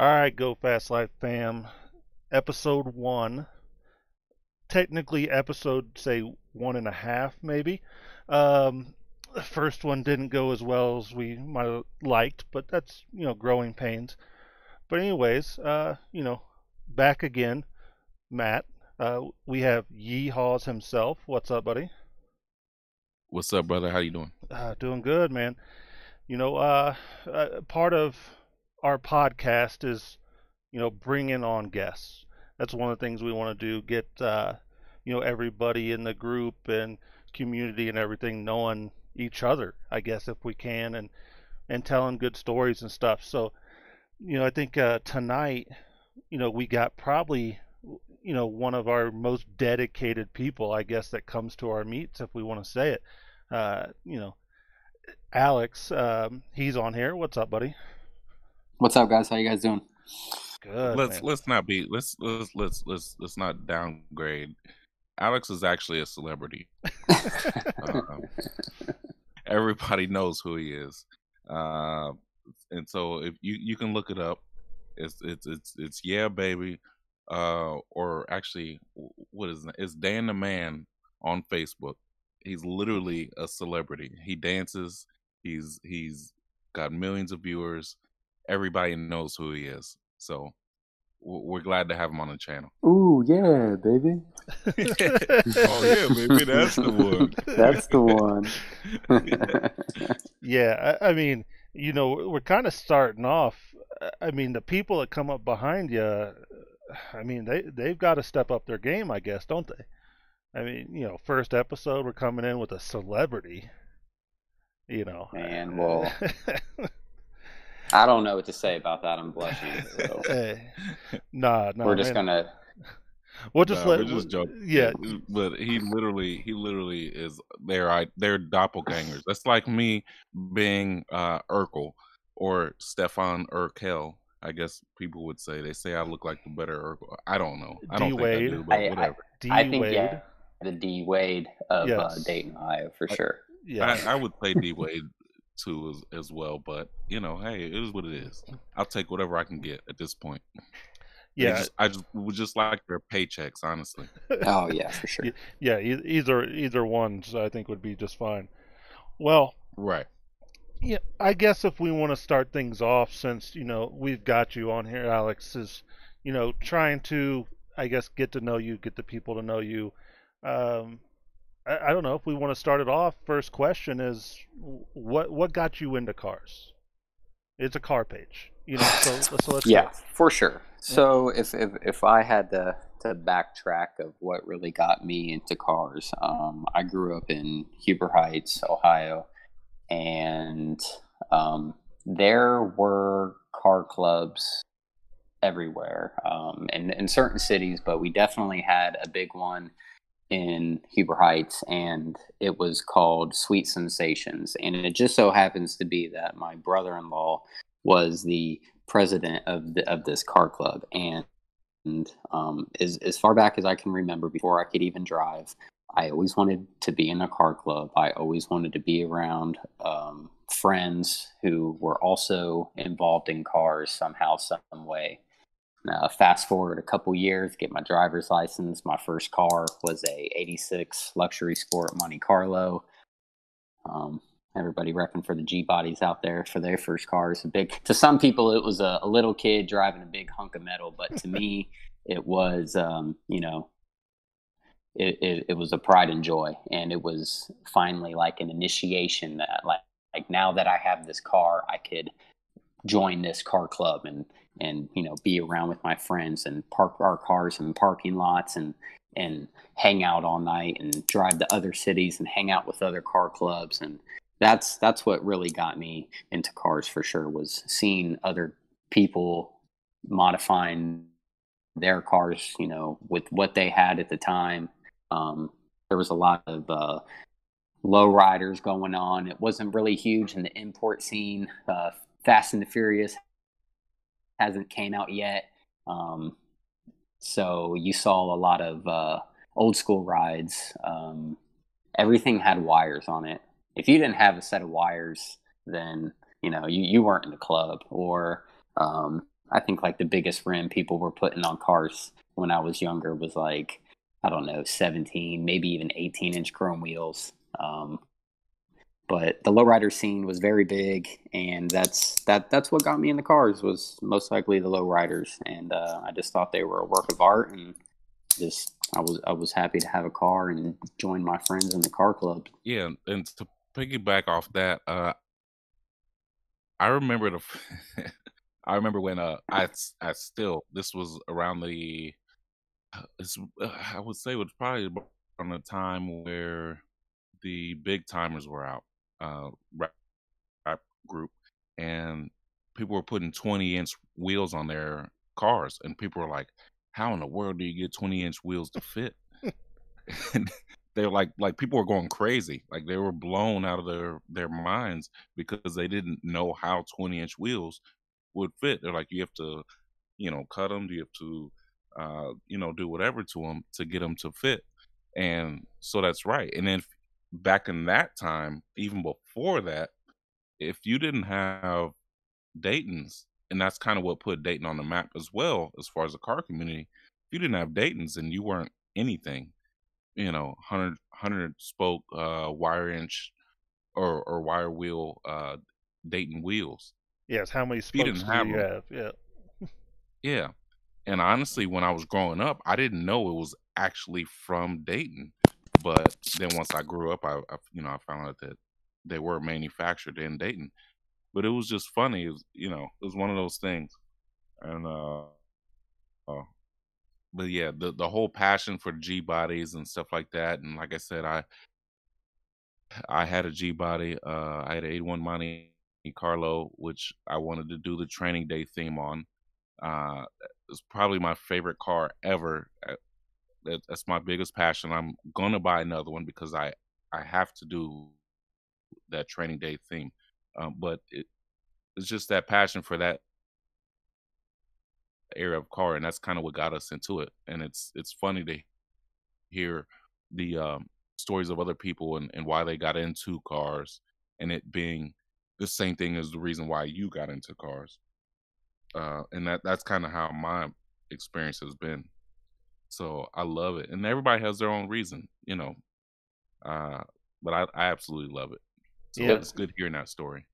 All right, Go Fast Life fam. Episode one. Technically, episode, say, one and a half, maybe. Um, the first one didn't go as well as we might have liked, but that's, you know, growing pains. But, anyways, uh, you know, back again. Matt, uh, we have Yeehaws himself. What's up, buddy? What's up, brother? How you doing? Uh, doing good, man. You know, uh, uh, part of our podcast is, you know, bringing on guests. That's one of the things we want to do. Get, uh, you know, everybody in the group and community and everything knowing each other. I guess if we can, and and telling good stories and stuff. So, you know, I think uh, tonight, you know, we got probably, you know, one of our most dedicated people, I guess, that comes to our meets, if we want to say it. Uh, you know, Alex, um, he's on here. What's up, buddy? What's up, guys? How you guys doing? Good. let's man. let's not be let's let's let's let's let's not downgrade. Alex is actually a celebrity. Um, everybody knows who he is, uh, and so if you you can look it up, it's it's it's it's yeah baby, uh, or actually what is it? It's Dan the Man on Facebook. He's literally a celebrity. He dances. He's he's got millions of viewers. Everybody knows who he is. So we're glad to have him on the channel. Ooh, yeah, baby. oh yeah, maybe that's the one. That's the one. Yeah, I, I mean, you know, we're kind of starting off. uh, I mean, the people that come up behind you, I mean, they they've got to step up their game, I guess, don't they? I mean, you know, first episode we're coming in with a celebrity. You know, Man, well, I don't know what to say about that. I'm blushing. So Hey, nah, nah. we're just man. gonna. We'll just Nah, let. we're just joking. Yeah, but he literally, he literally is their i- their doppelgangers. That's like me being uh Urkel or Stefan Urkel. I guess people would say they say I look like the better Urkel. I don't know. I don't think I D-Wade. do, but I- I- whatever. D I think Wade. yeah, the D Wade of uh, Dayton, Ohio, for sure. Yeah, I, I would play D Wade too as, as well, but you know, hey, it is what it is. I'll take whatever I can get at this point. They yeah, just- I just would just like their paychecks, honestly. Oh yeah, for sure. Yeah. Either either ones, I think, would be just fine. Well, Right. Yeah, I guess if we want to start things off, since you know we've got you on here, Alex is, you know, trying to, I guess, get to know you, get the people to know you. Um, I, I don't know if we want to start it off. First question is, what what got you into cars? It's a car page, you know. So so let's Yeah, start. for sure. So if if if I had to to backtrack of what really got me into cars, um, I grew up in Huber Heights, Ohio, and um, there were car clubs everywhere, um, in in certain cities, but we definitely had a big one in Huber Heights, and it was called Sweet Sensations, and it just so happens to be that my brother-in-law was the president of the, of this car club, and, and um, as as far back as I can remember, before I could even drive, I always wanted to be in a car club. I always wanted to be around um, friends who were also involved in cars somehow, some way. Uh, fast forward a couple years, get my driver's license. My first car was a '86 luxury sport Monte Carlo. Um, everybody repping for the G bodies out there for their first cars. A big to some people, it was a, a little kid driving a big hunk of metal, but to me, it was um, you know, it, it it was a pride and joy, and it was finally like an initiation that like like now that I have this car, I could join this car club and and you know be around with my friends and park our cars in parking lots and and hang out all night and drive to other cities and hang out with other car clubs. And that's that's what really got me into cars for sure was seeing other people modifying their cars you know with what they had at the time. Um, there was a lot of uh, low riders going on. It wasn't really huge in the import scene. Uh, fast and the furious hasn't came out yet. Um, so you saw a lot of uh, old school rides. Um, everything had wires on it. If you didn't have a set of wires then you know you, you weren't in the club. Or um, I think like the biggest rim people were putting on cars when I was younger was like I don't know 17, maybe even 18 inch chrome wheels. Um, but the lowrider scene was very big, and that's that that's what got me in the cars was most likely the lowriders, and uh, I just thought they were a work of art, and just I was I was happy to have a car and join my friends in the car club. Yeah, and to piggyback off that, uh, I remember the. I remember when uh I I still this was around the it's uh, I would say it was probably on the time where the big timers were out uh, rap, rap group, and people were putting 20 inch wheels on their cars, and people were like, "How in the world do you get 20 inch wheels to fit?" and they're like, like people were going crazy, like they were blown out of their their minds because they didn't know how 20 inch wheels would fit. They're like, you have to, you know, cut them. Do you have to, uh, you know, do whatever to them to get them to fit? And so that's right. And then back in that time, even before that, if you didn't have Dayton's, and that's kind of what put Dayton on the map as well, as far as the car community. If you didn't have Dayton's, and you weren't anything. You know, 100, 100 spoke uh, wire inch or or wire wheel uh, Dayton wheels. Yes, how many spokes do have you them. have? Yeah. yeah. And honestly, when I was growing up, I didn't know it was actually from Dayton. But then once I grew up, I, I you know I found out that they were manufactured in Dayton. But it was just funny, was, you know, it was one of those things. And uh, uh but yeah, the the whole passion for G bodies and stuff like that, and like I said, I I had a G body. Uh, I had an 81 Monte Carlo, which I wanted to do the training day theme on. Uh, it's probably my favorite car ever. That, that's my biggest passion. I'm gonna buy another one because I I have to do that training day theme. Um, but it, it's just that passion for that era of car, and that's kind of what got us into it. And it's it's funny to hear the um, stories of other people and, and why they got into cars, and it being the same thing as the reason why you got into cars. Uh, and that that's kind of how my experience has been. So I love it, and everybody has their own reason, you know. Uh, but I, I absolutely love it. So yeah. it's good hearing that story.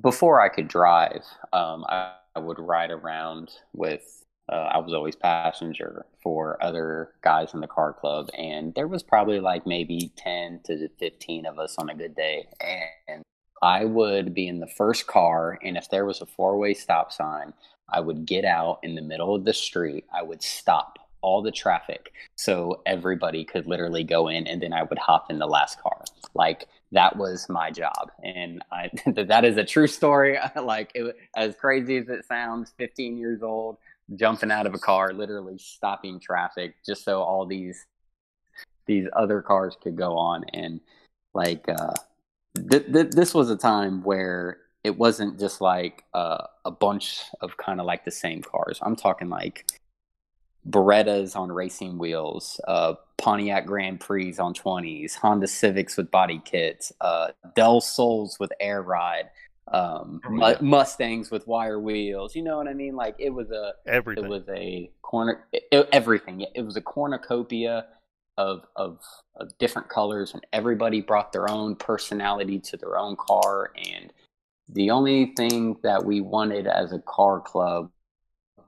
Before I could drive, um, I, I, would ride around with. Uh, I was always passenger for other guys in the car club, and there was probably like maybe ten to fifteen of us on a good day, and I would be in the first car, and if there was a four way stop sign, I would get out in the middle of the street. I would stop all the traffic so everybody could literally go in and then I would hop in the last car. Like that was my job. And I, that is a true story. like it, as crazy as it sounds, 15 years old, jumping out of a car, literally stopping traffic just so all these, these other cars could go on. And like, uh, th- th- this was a time where it wasn't just like uh, a bunch of kind of like the same cars. I'm talking like Berettas on racing wheels, uh, Pontiac Grand Prix on 20s, Honda Civics with body kits, uh, Del Sols with air ride, um, oh, yeah. Mustangs with wire wheels. You know what I mean? Like it was a everything. It was a corner it, everything. It was a cornucopia of, of of different colors, and everybody brought their own personality to their own car. And the only thing that we wanted as a car club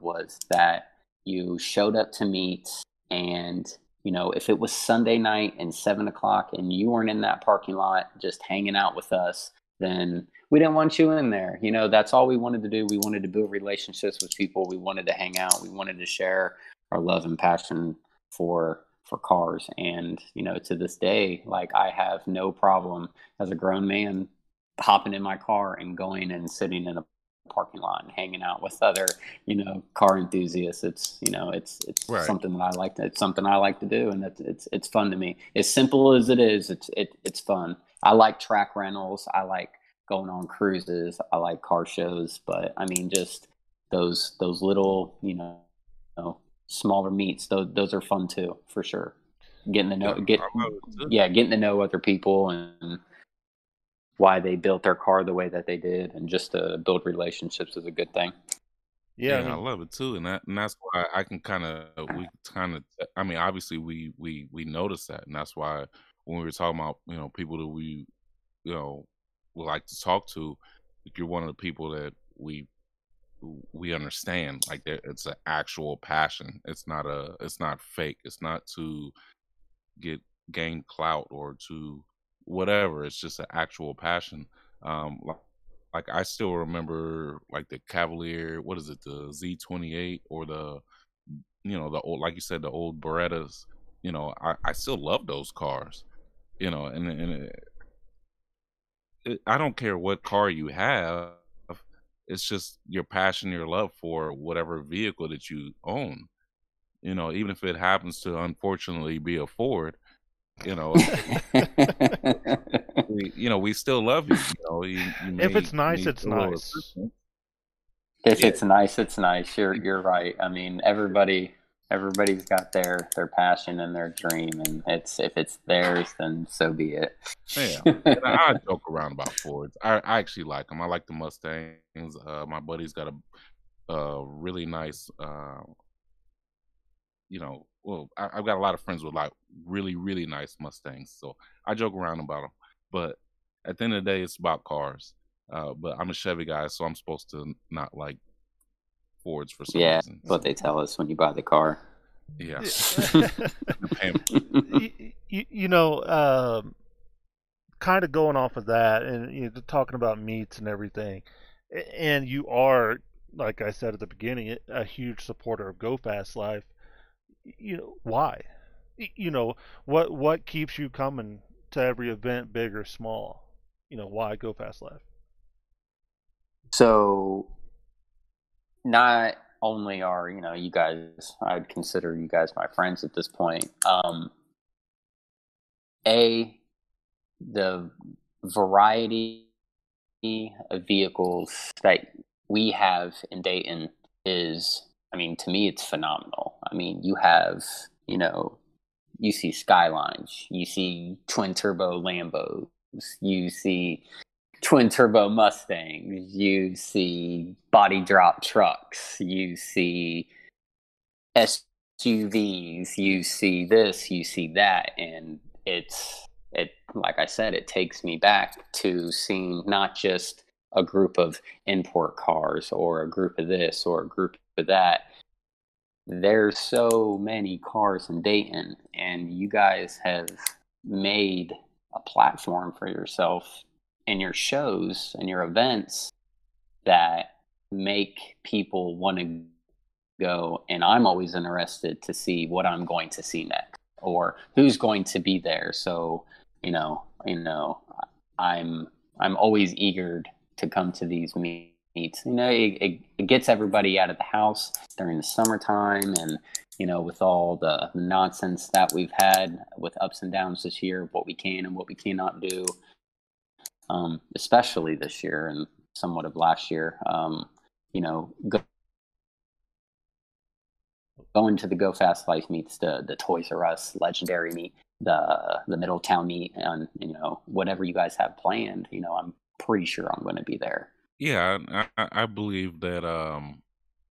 was that you showed up to meet and you know if it was sunday night and seven o'clock and you weren't in that parking lot just hanging out with us then we didn't want you in there. You know that's all we wanted to do. We wanted to build relationships with people. We wanted to hang out. We wanted to share our love and passion for for cars. And you know to this day like i have no problem as a grown man hopping in my car and going and sitting in a parking lot and hanging out with other you know car enthusiasts. It's you know it's it's right. something that i like to, it's something i like to do and it's, it's it's fun to me. As simple as it is it's it, it's fun. I like track rentals. I like going on cruises. I like car shows. But i mean just those those little you know, you know smaller meets those, those are fun too for sure. Getting to know get yeah getting to know other people and why they built their car the way that they did and just to build relationships is a good thing Yeah, Yeah, I I love it too, and that and that's why I can kind of we kind of I mean obviously we we we notice that, and that's why when we were talking about you know people that we you know would like to talk to, like you're one of the people that we we understand like that it's an actual passion. It's not a it's not fake. It's not to get gain clout or to whatever. It's just an actual passion. Um, like, like I still remember like the Cavalier. What is it? The Z twenty eight or the you know the old like you said the old Berettas. You know I I still love those cars. You know and and it, it, I don't care what car you have. It's just your passion, your love for whatever vehicle that you own. You know, even if it happens to unfortunately be a Ford, you know, we, you know, we still love you. You know, you, you may, if it's nice, it's feel a little nice. if Yeah. it's nice, it's nice. You're you're right. I mean, everybody everybody's got their their passion and their dream, and it's if it's theirs, then so be it. Yeah, I, I joke around about Fords. I, I actually like them. I like the Mustangs. Uh, my buddy's got a, a really nice, uh, you know, well, I, I've got a lot of friends with like really, really nice Mustangs. So I joke around about them. But at the end of the day, it's about cars. Uh, but I'm a Chevy guy, so I'm supposed to not like Fords for some yeah, reason. that's what they tell us when you buy the car. Yeah, Yeah. You, you, you know, um, kind of going off of that and you know, talking about meets and everything, and you are, like I said at the beginning, a huge supporter of Go Fast Life. You know why? You know what? What keeps you coming to every event, big or small? You know why Go Fast Life? So, not only are you know you guys, I'd consider you guys my friends at this point. Um, a the variety of vehicles that we have in Dayton is, I mean, to me, it's phenomenal. I mean, you have, you know, you see Skylines, you see twin turbo Lambos, you see twin turbo Mustangs, you see body drop trucks, you see SUVs, you see this, you see that, and it's it like I said, it takes me back to seeing not just a group of import cars or a group of this or a group that. There's so many cars in Dayton, and you guys have made a platform for yourself in your shows and your events that make people want to go. And I'm always interested to see what I'm going to see next or who's going to be there. So, you know, you know, I'm I'm always eager to come to these You know, it, it, it gets everybody out of the house during the summertime, and you know, with all the nonsense that we've had with ups and downs this year, what we can and what we cannot do, um, especially this year and somewhat of last year. Um, you know, go, going to the Go Fast Life meets, the the Toys R Us Legendary meet, the the Middletown meet, and you know whatever you guys have planned. You know, I'm pretty sure I'm going to be there. Yeah, I, I I believe that um,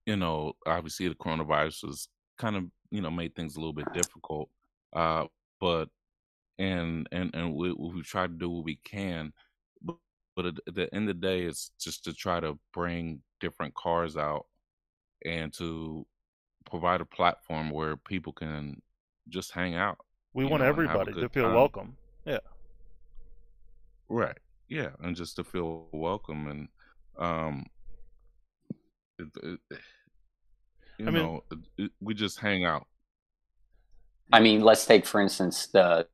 you know, obviously the coronavirus has kind of you know made things a little bit difficult. Uh, but and and and we we try to do what we can, but, but at the end of the day, it's just to try to bring different cars out and to provide a platform where people can just hang out, We want know, and have a everybody to feel time. welcome. Yeah. Right. Yeah, and just to feel welcome and um, it, it, you I mean- know, it, it- we just hang out. I mean, let's take for instance the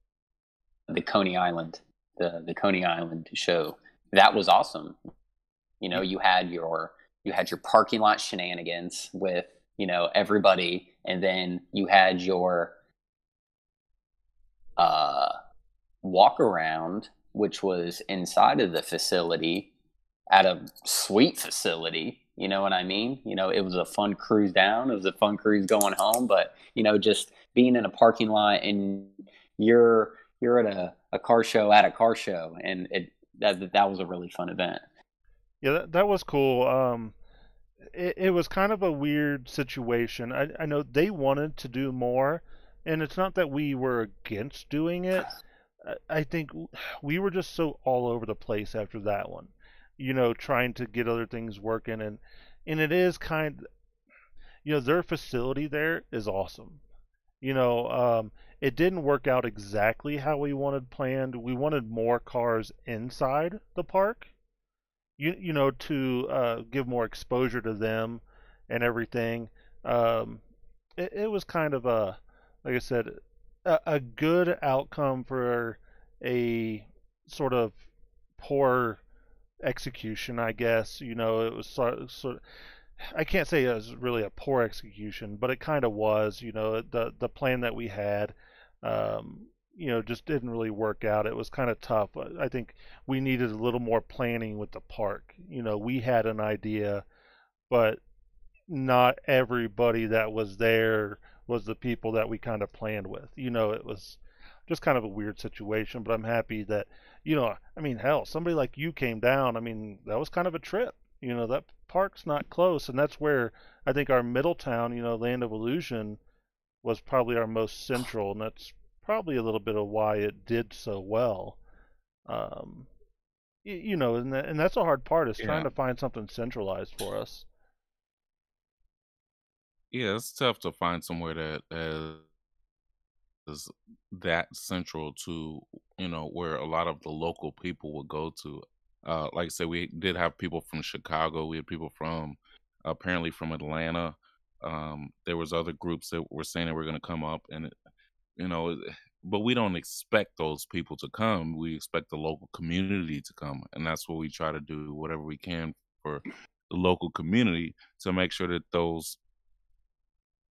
the Coney Island, the the Coney Island show. That was awesome. You know, you had your you had your parking lot shenanigans with you know everybody, and then you had your uh, walk around, which was inside of the facility at a sweet facility. You know what I mean? You know, it was a fun cruise down. It was a fun cruise going home, but you know, just being in a parking lot and you're you're at a, a car show at a car show, and it that that was a really fun event. Yeah, that, that was cool. Um, it, it was kind of a weird situation. I, I know they wanted to do more, and it's not that we were against doing it. I, I think we were just so all over the place after that one, you know, trying to get other things working, and and it is kind, you know, their facility there is awesome. You know, um, it didn't work out exactly how we wanted planned. We wanted more cars inside the park you you know to uh, give more exposure to them and everything. Um, it, it was kind of a like I said a, a good outcome for a sort of poor execution, I guess. You know, it was sort, sort I can't say it was really a poor execution, but it kind of was. You know, the the plan that we had, um, you know, just didn't really work out. It was kind of tough. I think we needed a little more planning with the park. You know, we had an idea, but not everybody that was there was the people that we kind of planned with. You know, it was just kind of a weird situation, but I'm happy that, you know, I mean, hell, somebody like you came down. I mean, that was kind of a trip. You know, that park's not close, and that's where I think our Middletown, you know, Land of Illusion was probably our most central, and that's probably a little bit of why it did so well. Um, you, you know, and that, and that's a hard part is yeah. trying to find something centralized for us. Yeah, it's tough to find somewhere that is that central to you know where a lot of the local people will go to. Uh, like I said, we did have people from Chicago. We had people from apparently from Atlanta. Um, there was other groups that were saying they were going to come up, and it, you know but we don't expect those people to come we expect the local community to come and that's what we try to do whatever we can for the local community to make sure that those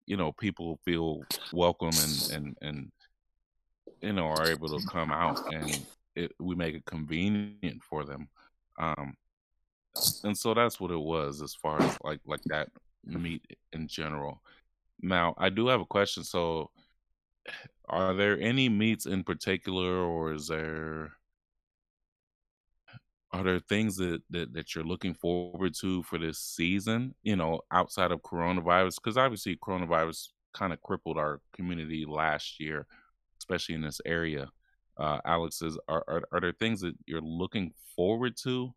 you know people feel welcome and and and you know are able to come out and it, we make it convenient for them um and so that's what it was as far as like like that meet in general. Now i do have a question so are there any meets in particular, or is there are there things that, that that you're looking forward to for this season? You know, outside of coronavirus, because obviously coronavirus kind of crippled our community last year, especially in this area. Uh, Alex, is are, are are there things that you're looking forward to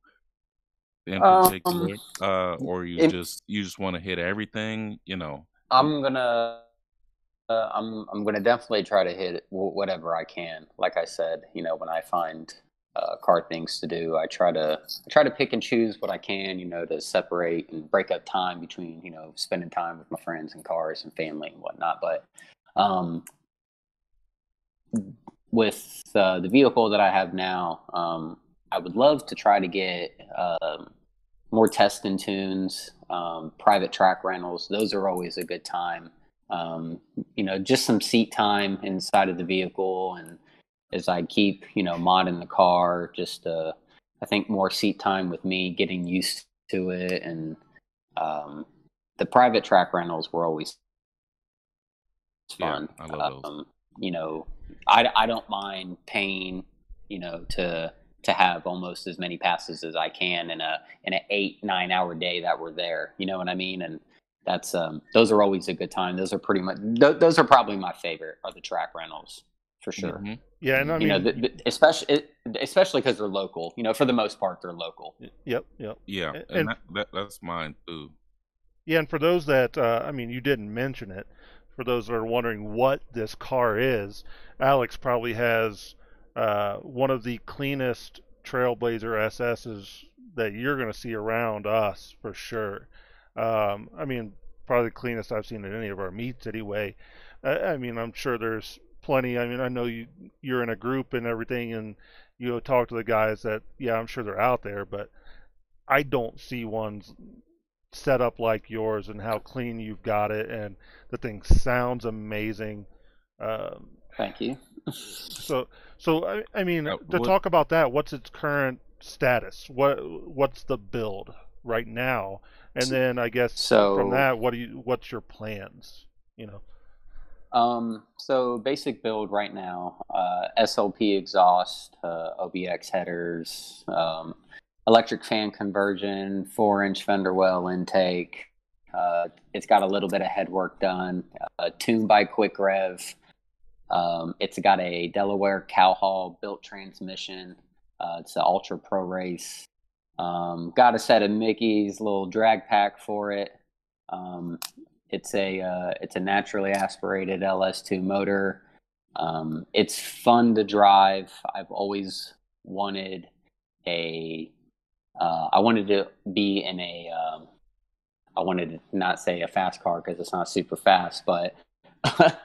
in particular, um, uh, or you just you just want to hit everything? You know, I'm gonna uh, I'm I'm going to definitely try to hit whatever I can. Like I said, you know, when I find uh, car things to do, I try to I try to pick and choose what I can, you know, to separate and break up time between you know spending time with my friends and cars and family and whatnot. But um, with uh, the vehicle that I have now, um, I would love to try to get um, more test and tunes, um, private track rentals. Those are always a good time um, you know, just some seat time inside of the vehicle. And as I keep, you know, modding the car, just, uh, I think more seat time with me getting used to it. And um, the private track rentals were always fun. Yeah, I love those. Um, you know, I, I don't mind paying, you know, to, to have almost as many passes as I can in a in an eight nine hour day that we're there. You know what I mean? And that's um, those are always a good time. Those are pretty much th- those are probably my favorite are the track rentals for sure. Mm-hmm. Yeah, and I mean, you know, the, the, especially especially because they're local. You know, for the most part, they're local. Yep, yep. Yeah, and, and that, that, that's mine too. Yeah, and for those that uh, I mean, you didn't mention it. For those that are wondering what this car is, Alex probably has uh, one of the cleanest Trailblazer SSs that you're going to see around us for sure. Um, I mean, probably the cleanest I've seen at any of our meets anyway. I, I mean, I'm sure there's plenty. I mean, I know you you're in a group and everything, and you know, talk to the guys that yeah, I'm sure they're out there, but I don't see ones set up like yours and how clean you've got it, and the thing sounds amazing. Um, Thank you. so, so I, I mean, uh, to what, talk about that, what's its current status? What what's the build right now? and then I guess so, from that, what do you? What's your plans? You know. Um, so basic build right now, uh, SLP exhaust, uh, OBX headers, um, electric fan conversion, four inch fender well intake. Uh, it's got a little bit of head work done, uh, tuned by Quick Rev. Um, it's got a Delaware Cowhall built transmission. Uh, it's an Ultra Pro Race. Um, got a set of Mickey's little drag pack for it. It's a uh, it's a naturally aspirated LS2 motor. Um, it's fun to drive. I've always wanted a. Uh, I wanted to be in a. Um, I wanted to not say a fast car because it's not super fast, but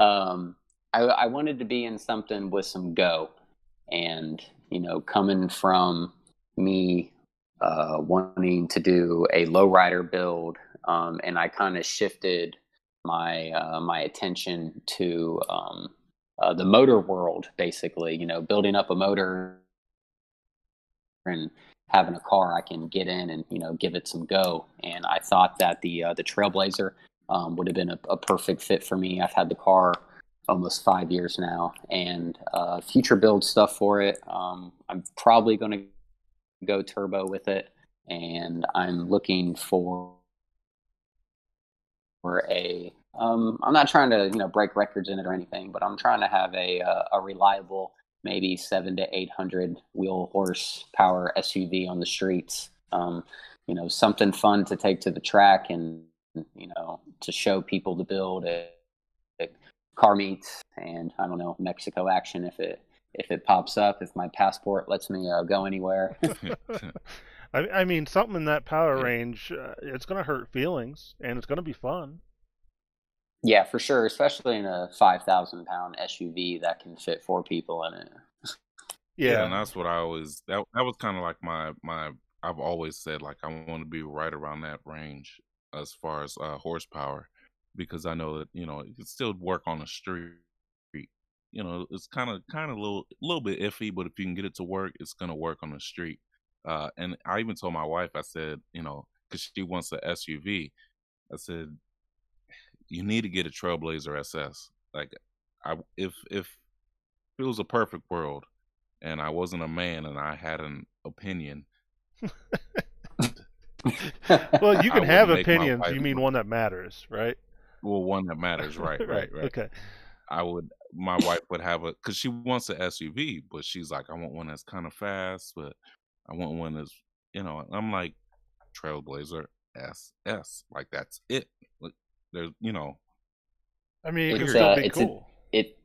um, I, I wanted to be in something with some go, and you know, coming from me uh, wanting to do a lowrider build, um, and I kind of shifted my uh, my attention to um, uh, the motor world, basically. You know, building up a motor and having a car I can get in and you know give it some go. And I thought that the uh, the Trailblazer um, would have been a, a, perfect fit for me. I've had the car almost five years now, and uh, future build stuff for it. Um, I'm probably going to go turbo with it, and I'm looking for for a. am um, not trying to you know break records in it or anything, but I'm trying to have a uh, a reliable maybe seven to eight hundred wheel horsepower SUV on the streets. Um, you know, something fun to take to the track and you know to show people to build at, car meets and I don't know Mexico action if it if it pops up if my passport lets me uh, go anywhere. I, I mean, something in that power range, uh, it's going to hurt feelings and it's going to be fun. Yeah, for sure, especially in a five thousand pound SUV that can fit four people in it. Yeah. yeah, and that's what I always that that was kind of like my my I've always said like I want to be right around that range as far as uh, horsepower because I know that you know it can still work on the street. You know, it's kind of kind of a little little bit iffy, but if you can get it to work, it's gonna work on the street. Uh, and I even told my wife, I said, you know, because she wants an SUV, I said, you need to get a Trailblazer SS. Like, I if if it was a perfect world, and I wasn't a man and I had an opinion. well, you can have opinions. You mean one that matters, right? Well, one that matters, right, right, right. Okay. I would, my wife would have a, because she wants an SUV, but she's like, I want one that's kind of fast, but I want one that's, you know, I'm like, Trailblazer SS, like that's it. There's, you know. I mean, it can still be cool. A, it.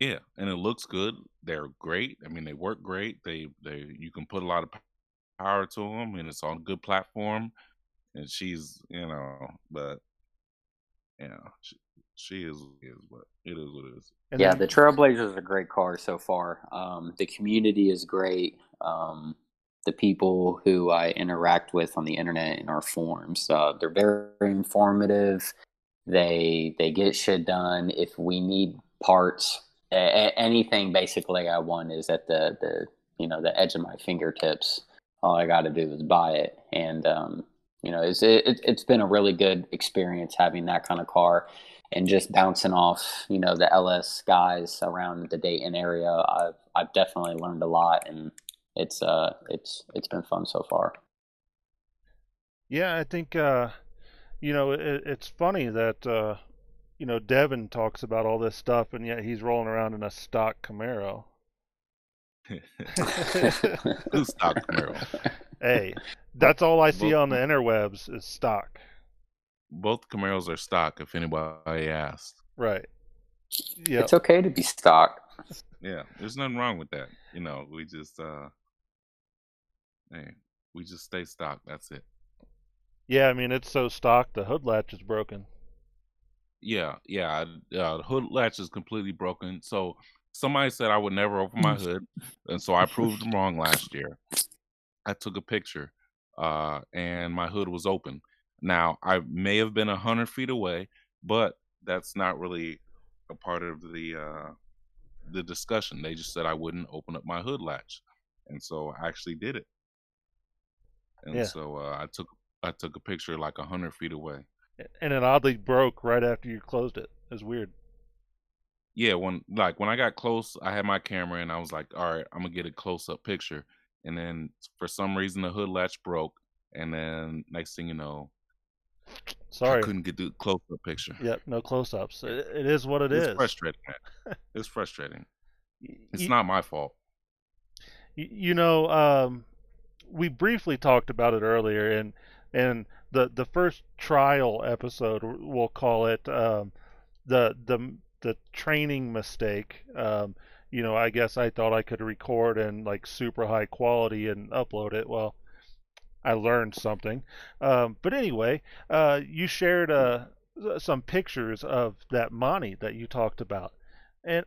Yeah, and it looks good. They're great. I mean, they work great. They they you can put a lot of power to them, and it's on a good platform. And she's, you know, but yeah, she, she is is, but it is what it is. And yeah, then, the Trailblazer is a great car so far. Um, the community is great. Um, the people who I interact with on the internet in our forums, uh, they're very informative. They they get shit done. If we need parts, a- anything basically I want is at the the you know the edge of my fingertips. All I got to do is buy it, and um, you know, it's it, it's been a really good experience having that kind of car and just bouncing off, you know, the LS guys around the Dayton area. I've I've definitely learned a lot, and it's uh it's it's been fun so far. Yeah, I think uh, you know it, it's funny that uh, you know Devin talks about all this stuff, and yet he's rolling around in a stock Camaro. Who's stock Camaro? Hey, that's all I see both, on the interwebs is stock. Both Camaros are stock. If anybody asked, right? Yeah, it's okay to be stock. Yeah, there's nothing wrong with that. You know, we just uh, hey, we just stay stock. That's it. Yeah, I mean it's so stock the hood latch is broken. Yeah, yeah, uh, the hood latch is completely broken. So somebody said I would never open my hood, and so I proved them wrong last year. I took a picture uh, and my hood was open. Now, I may have been a hundred feet away, but that's not really a part of the uh, the discussion. They just said I wouldn't open up my hood latch, and so I actually did it. And yeah. so uh, I took I took a picture like a hundred feet away, and it oddly broke right after you closed it. It was weird. Yeah, when like when I got close, I had my camera and I was like, "All right, I'm gonna get a close up picture." and then for some reason the hood latch broke, and then next thing you know, Sorry. I couldn't get the close up picture. Yep, no close-ups. It, it is what it it's is. frustrating. It's frustrating. It's y- not my fault. you know, um, we briefly talked about it earlier, and and the the first trial episode, we'll call it, um, the the the training mistake. Um, you know, I guess I thought I could record in like super high quality and upload it. Well, I learned something. Um, but anyway, uh, you shared uh, some pictures of that Monte that you talked about, and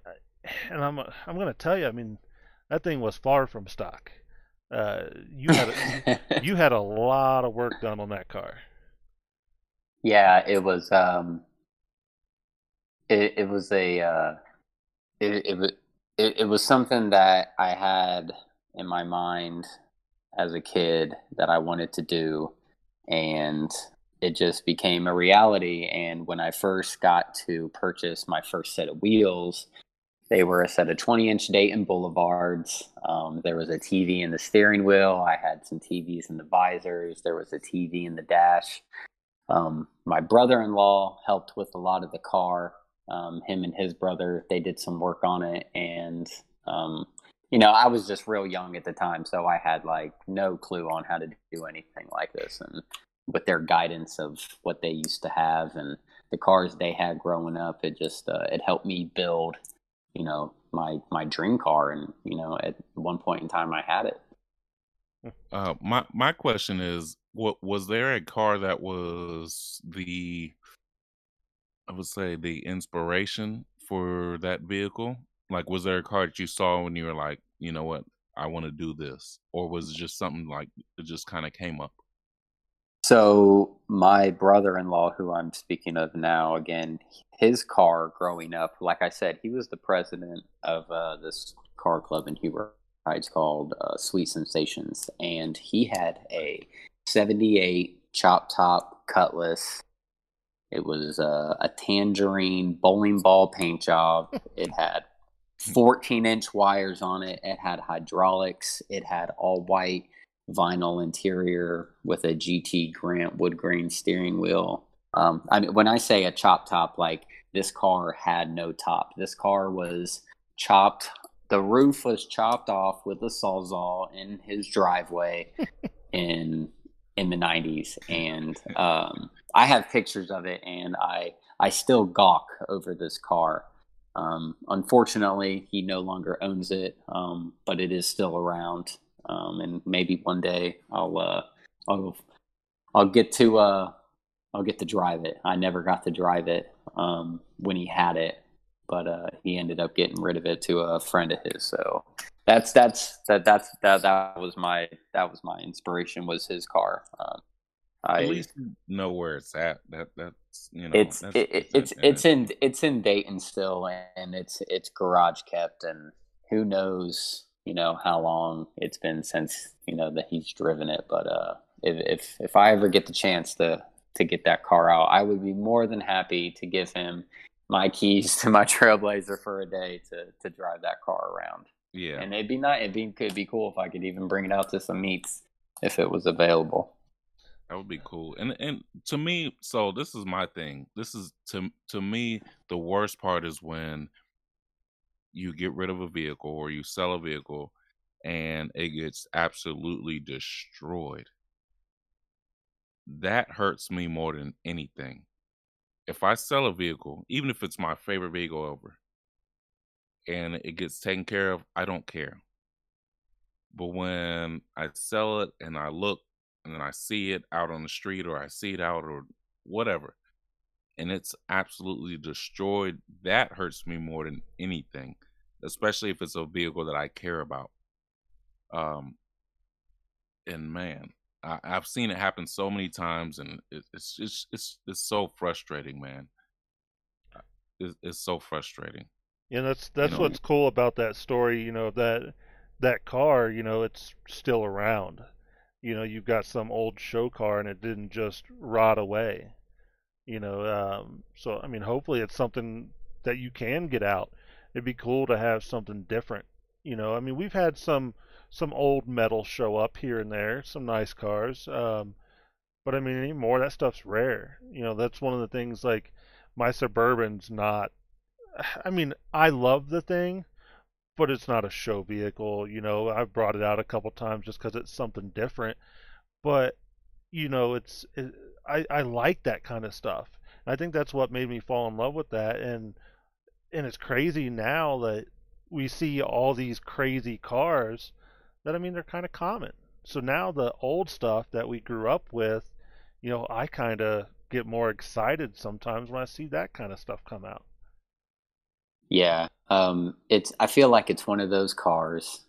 and I'm I'm gonna tell you, I mean, that thing was far from stock. Uh, you had a, you had a lot of work done on that car. yeah, it was um it it was a uh it it it, it was something that I had in my mind as a kid that I wanted to do and it just became a reality and when I first got to purchase my first set of wheels they were a set of 20 inch Dayton Boulevards. Um, there was a TV in the steering wheel. I had some TVs in the visors. There was a TV in the dash. Um, my brother in law helped with a lot of the car. Um, him and his brother, they did some work on it. And, um, you know, I was just real young at the time. So I had like no clue on how to do anything like this. And with their guidance of what they used to have and the cars they had growing up, it just, uh, it helped me build you know my my dream car and you know at one point in time i had it Uh, my my question is, what was there a car that was the, I would say the inspiration for that vehicle? Like, was there a car that you saw when you were like, you know what, I want to do this, or was it just something like it just kind of came up? So my brother-in-law who i'm speaking of now again his car growing up like i said he was the president of uh, this car club in Huber Heights called uh, Sweet Sensations, and he had a '78 chop top Cutlass. It was uh, a tangerine bowling ball paint job. It had 14 inch wires on it. It had hydraulics. It had all white vinyl interior with a GT Grant wood grain steering wheel. Um, I mean, when I say a chop top, like this car had no top. This car was chopped. The roof was chopped off with a sawzall in his driveway in in the 90s, and um, I have pictures of it, and I I still gawk over this car. Um, unfortunately, he no longer owns it, um, but it is still around, um, and maybe one day I'll uh, I'll I'll get to uh, I'll get to drive it. I never got to drive it um, when he had it, but uh, he ended up getting rid of it to a friend of his. So that's that's that that's that that was my that was my inspiration was his car. Um, I, At least know where it's at. That that's you know. it's that's, it, it, that's it's it's in it's in Dayton still, and it's it's garage kept, and who knows you know how long it's been since you know that he's driven it. But uh, if if if I ever get the chance to to get that car out, I would be more than happy to give him my keys to my Trailblazer for a day to to drive that car around. yeah. And it'd be nice. It'd be could be cool if I could even bring it out to some meets if it was available. That would be cool. And and to me, so this is my thing. This is to to me the worst part is when you get rid of a vehicle or you sell a vehicle and it gets absolutely destroyed. That hurts me more than anything. If I sell a vehicle, even if it's my favorite vehicle ever, and it gets taken care of, I don't care. But when I sell it and I look and then I see it out on the street or I see it out or whatever, and it's absolutely destroyed, that hurts me more than anything, especially if it's a vehicle that I care about. Um, and man, I, I've seen it happen so many times, and it, it's just it's it's so frustrating, man. It's, it's so frustrating. Yeah, that's that's know, what's cool about that story. You know that that car. You know, it's still around. You know, you've got some old show car, and it didn't just rot away. You know, um, so I mean, hopefully, it's something that you can get out. It'd be cool to have something different. You know, I mean, we've had some some old metal show up here and there, some nice cars. Um, but I mean, anymore that stuff's rare. You know, that's one of the things. Like my suburban's not. I mean, I love the thing, but it's not a show vehicle. You know, I've brought it out a couple times just because it's something different. But you know, it's it, I I like that kind of stuff. And I think that's what made me fall in love with that. And and it's crazy now that we see all these crazy cars that I mean they're kind of common. So now the old stuff that we grew up with, you know, I kind of get more excited sometimes when I see that kind of stuff come out. Yeah, um, it's. I feel like it's one of those cars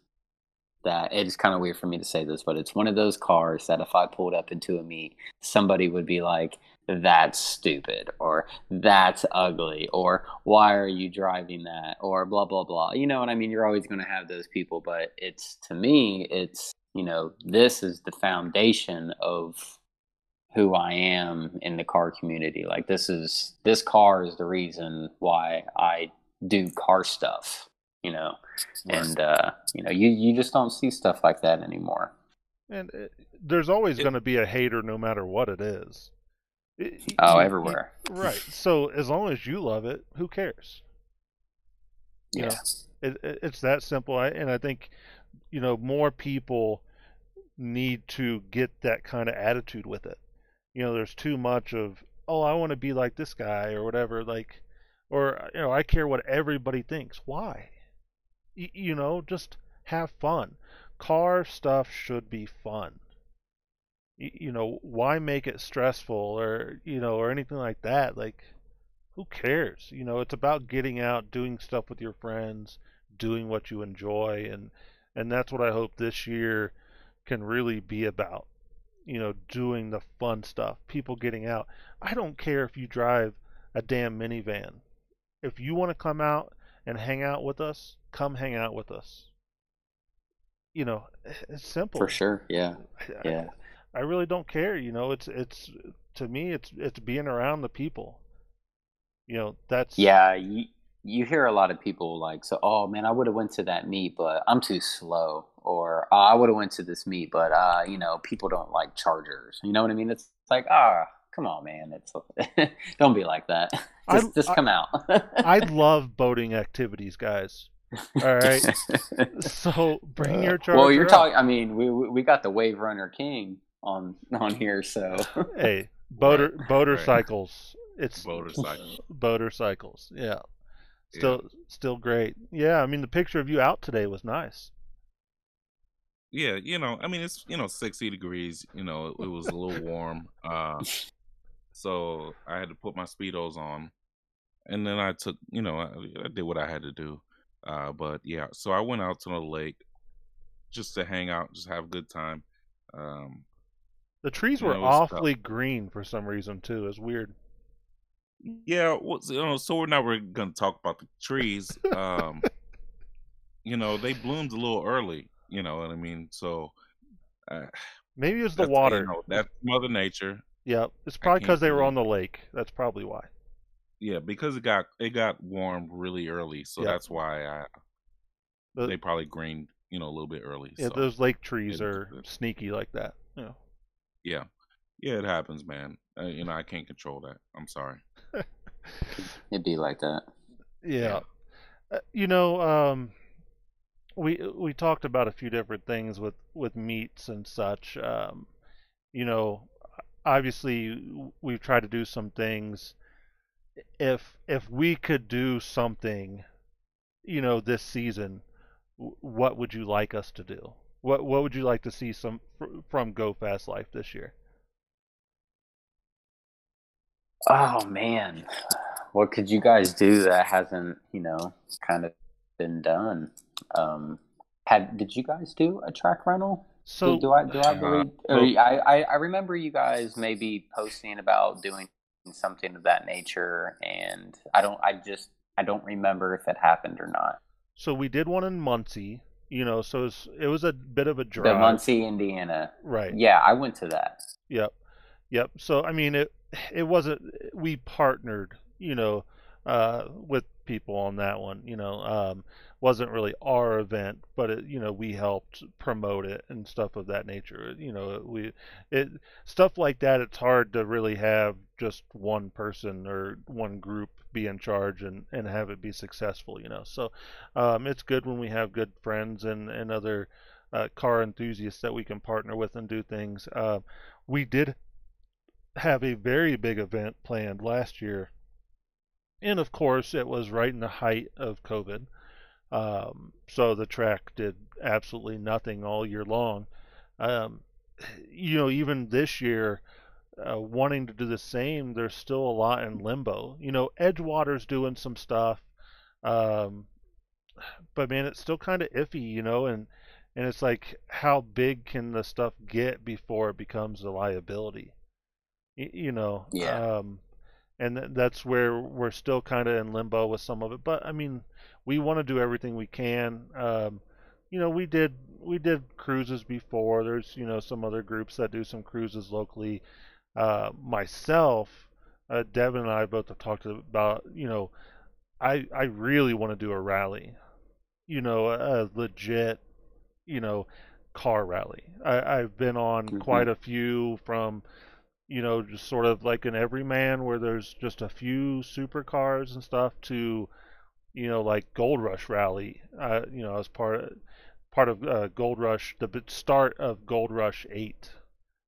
that it is kind of weird for me to say this, but it's one of those cars that if I pulled up into a meet, somebody would be like, "That's stupid," or "That's ugly," or "Why are you driving that?" or blah blah blah. You know what I mean? You're always going to have those people, but it's to me, it's you know, this is the foundation of who I am in the car community. Like this is this car is the reason why I do car stuff, you know. Right. And uh, you know, you you just don't see stuff like that anymore. And it, uh, there's always going to be a hater no matter what it is. It, oh, you, everywhere. right. So as long as you love it, who cares? You yeah. Know, it, it's that simple. I, and I think you know more people need to get that kind of attitude with it. You know, there's too much of oh, I want to be like this guy or whatever. Like or you know I care what everybody thinks. Why? You know, just have fun. Car stuff should be fun. You know, why make it stressful or you know or anything like that? Like, who cares? You know, it's about getting out, doing stuff with your friends, doing what you enjoy, and and that's what I hope this year can really be about. You know, doing the fun stuff, people getting out. I don't care if you drive a damn minivan if you want to come out and hang out with us, come hang out with us. You know, it's simple. For sure. Yeah. Yeah. I, I really don't care. You know, it's it's to me, it's it's being around the people. You know, that's yeah. You you hear a lot of people like, so oh man, I would have went to that meet, but I'm too slow, or oh, I would have went to this meet, but uh, you know, people don't like chargers. You know what I mean? It's like ah, come on, man. It's don't be like that. Just, I, just come I, out. I love boating activities, guys. All right. so bring your charger. Well, you're talking. I mean, we we got the Wave Runner King on on here, so hey, boater right. boater right. cycles. It's boater cycles. Boater cycles. Yeah. Still yeah. still great. Yeah, I mean the picture of you out today was nice. Yeah, you know, I mean it's you know 60 degrees, you know, it, it was a little warm. Uh so I had to put my speedos on, and then I took, you know, I, I did what I had to do. Uh, but yeah, so I went out to the lake just to hang out, just have a good time. Um, the trees were awfully tough. green for some reason too. It's weird. Yeah, well, you know, so now we're gonna talk about the trees. Um, you know, they bloomed a little early. You know what I mean? So uh, maybe it's the water. You know, that's Mother Nature. Yeah, it's probably because they were on the lake. That's probably why. Yeah, because it got it got warm really early, so yep. that's why I the, they probably greened you know a little bit early. Yeah, so those lake trees are sneaky like that. Yeah. Yeah, yeah, it happens, man. Uh, you know, I can't control that. I'm sorry. It'd be like that. Yeah. yeah. Uh, you know, um, we we talked about a few different things with with meets and such. Um, you know, obviously we've tried to do some things if if we could do something you know this season what would you like us to do? What what would you like to see some from go fast life this year? Oh man. What could you guys do that hasn't you know kind of been done? Um had did you guys do a track rental? So do, do I do I believe? Uh, I, I remember you guys maybe posting about doing something of that nature, and I don't. I just I don't remember if it happened or not. So we did one in Muncie. You know, so it was, it was a bit of a drive. The Muncie, Indiana. Right. Yeah, I went to that. Yep. Yep. So I mean, it it wasn't. We partnered. You know, uh, with people on that one. You know, um, wasn't really our event, but it, you know we helped promote it and stuff of that nature. You know, we it stuff like that. It's hard to really have just one person or one group be in charge and and have it be successful. You know, so um, it's good when we have good friends and and other uh, car enthusiasts that we can partner with and do things. Uh, we did have a very big event planned last year and of course, it was right in the height of COVID. Um, so the track did absolutely nothing all year long. Um, you know, even this year, uh, wanting to do the same, there's still a lot in limbo. You know, Edgewater's doing some stuff, um, but man, it's still kind of iffy. You know, and and it's like, how big can the stuff get before it becomes a liability? Y- you know, Yeah. um, and th- that's where we're still kind of in limbo with some of it. But I mean, we want to do everything we can. Um, you know, we did we did cruises before. There's you know some other groups that do some cruises locally. Uh, myself, uh, Devin and I both have talked about. You know, I I really want to do a rally. You know, a, a legit, you know, car rally. I, I've been on Mhm. quite a few from you know, just sort of like an everyman where there's just a few supercars and stuff to, you know, like Gold Rush Rally. Uh, you know, as part of, part of uh, Gold Rush, the start of Gold Rush 8.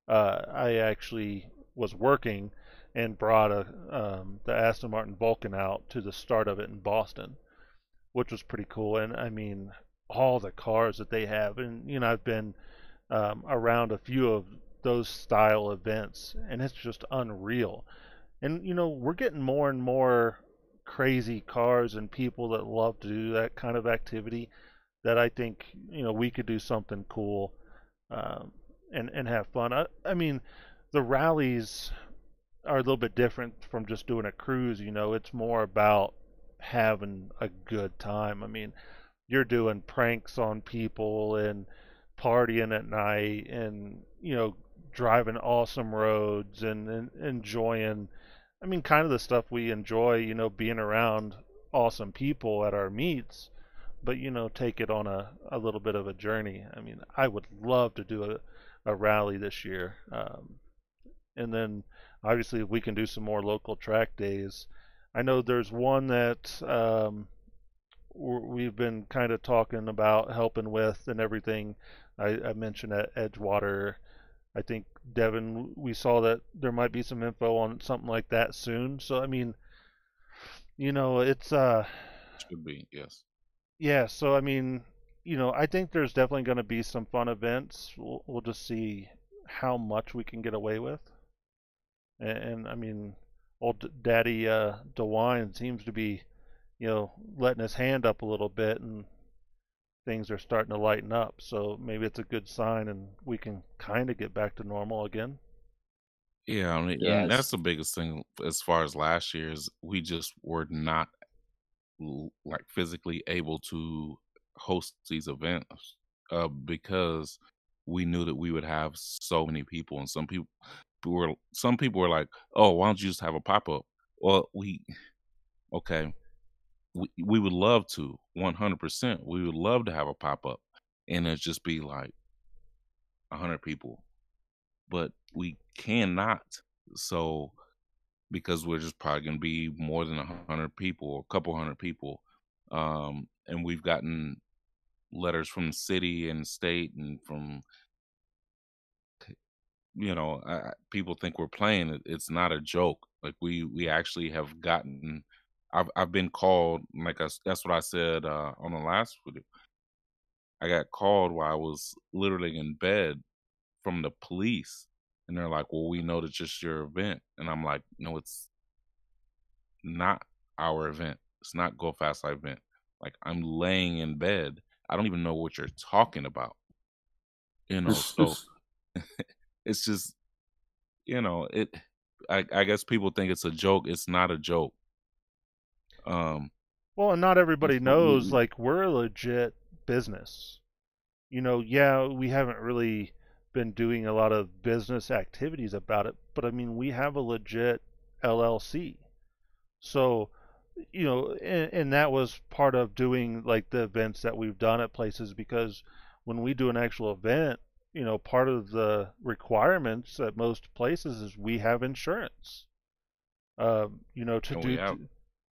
Uh, I actually was working and brought a um, the Aston Martin Vulcan out to the start of it in Boston, which was pretty cool. And I mean, all the cars that they have, and you know, I've been um, around a few of those style events, and it's just unreal. And you know, we're getting more and more crazy cars and people that love to do that kind of activity. That I think you know we could do something cool um, and and have fun. I, I mean, the rallies are a little bit different from just doing a cruise. You know, it's more about having a good time. I mean, you're doing pranks on people and partying at night and you know driving awesome roads and, and enjoying i mean kind of the stuff we enjoy you know being around awesome people at our meets but you know take it on a, a little bit of a journey i mean i would love to do a, a rally this year um, and then obviously if we can do some more local track days i know there's one that um, we've been kind of talking about helping with and everything. I, I mentioned at Edgewater. I think Devin, we saw that there might be some info on something like that soon. So I mean, you know, it's uh, Should be yes. yeah. So I mean, you know, I think there's definitely going to be some fun events. We'll, we'll just see how much we can get away with. And, and I mean, old Daddy uh, DeWine seems to be you know, letting his hand up a little bit and things are starting to lighten up. So maybe it's a good sign and we can kind of get back to normal again. Yeah, I mean, Yeah, and that's the biggest thing as far as last year is we just were not like physically able to host these events uh, because we knew that we would have so many people, and some people were some people were like, "Oh, why don't you just have a pop up?" Well, we okay, we we would love to, one hundred percent. We would love to have a pop up, and it just be like hundred people, but we cannot. So because we're just probably going to be more than hundred people or a couple hundred people, um, and we've gotten letters from the city and state and from you know I, people think we're playing it's not a joke like we we actually have gotten i've i've been called like I, that's what i said uh on the last video. I got called while i was literally in bed from the police and they're like well we know that just your event and i'm like no it's not our event. It's not go fast life event. Like i'm laying in bed. I don't even know what you're talking about. You know so it's just you know it I, I guess people think it's a joke. It's not a joke um Well, and not everybody knows we- like we're a legit business. You know, yeah, we haven't really been doing a lot of business activities about it, but I mean, we have a legit LLC. So, you know, and, and that was part of doing like the events that we've done at places because when we do an actual event, you know, part of the requirements at most places is we have insurance. Um, you know, to And do,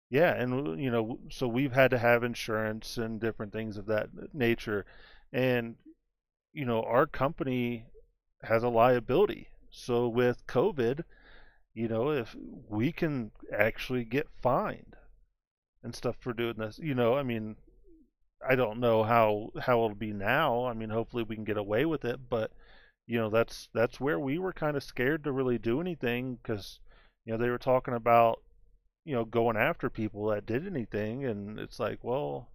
yeah, and you know, so we've had to have insurance and different things of that nature, and you know, our company has a liability. So with COVID, you know, if we can actually get fined and stuff for doing this, you know, I mean, I don't know how how it'll be now. I mean, hopefully we can get away with it, but you know, that's that's where we were kind of scared to really do anything because you know they were talking about you know going after people that did anything, and it's like, well,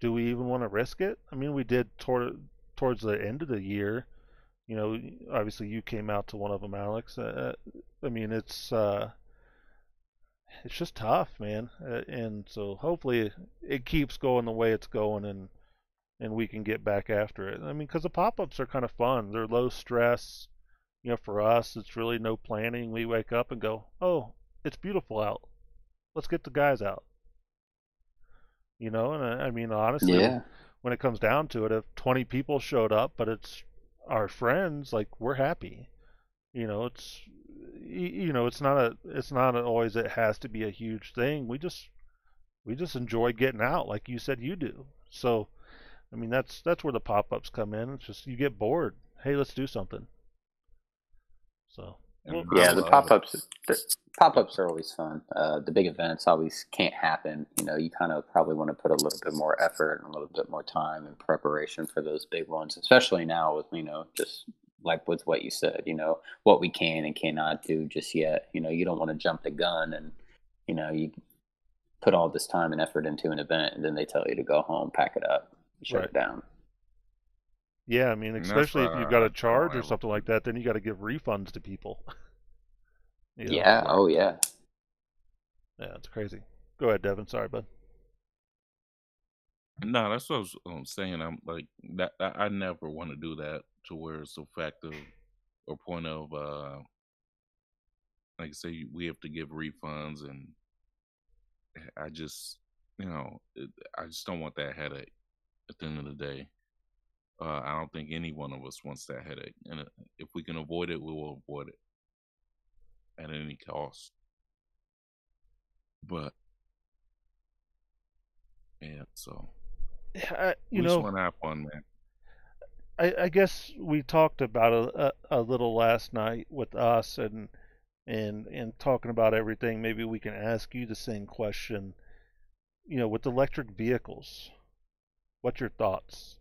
do we even want to risk it? I mean, we did toward towards the end of the year. You know, obviously you came out to one of them, Alex. Uh, I mean, it's uh, it's just tough, man. Uh, and so hopefully it keeps going the way it's going, and and we can get back after it. I mean, because the pop-ups are kind of fun. They're low stress. You know, for us, it's really no planning. We wake up and go, "Oh, it's beautiful out. Let's get the guys out." You know, and I, I mean, honestly, Yeah. when it comes down to it, if 20 people showed up, but it's our friends, like we're happy. You know, it's you know, it's not a it's not always it has to be a huge thing. We just we just enjoy getting out like you said you do. So, I mean, that's that's where the pop-ups come in. It's just you get bored. Hey, let's do something. So, And well, I Yeah, the pop ups. The pop ups are always fun. Uh, the big events always can't happen. You know, you kind of probably want to put a little bit more effort and a little bit more time and preparation for those big ones, especially now with you know just like with what you said. You know what we can and cannot do just yet. You know, you don't want to jump the gun and you know you put all this time and effort into an event and then they tell you to go home, pack it up, shut Right. it down. Yeah, I mean, especially if you've got a charge or something like that, then you got to give refunds to people. You know? Yeah. Oh yeah. Yeah, it's crazy. Go ahead, Devin. Sorry, bud. No, that's what I was um, saying. I'm like that. I, I never want to do that to where it's a fact of or point of uh, like I say, we have to give refunds, and I just, you know, I just don't want that headache. At the end of the day, uh, I don't think any one of us wants that headache, and uh, if we can avoid it, we will avoid it at any cost. But yeah, so I, you we just know, want to have fun, man. I, I guess we talked about it a, a little last night with us and and and talking about everything. Maybe we can ask you the same question. You know, with electric vehicles, what's your thoughts?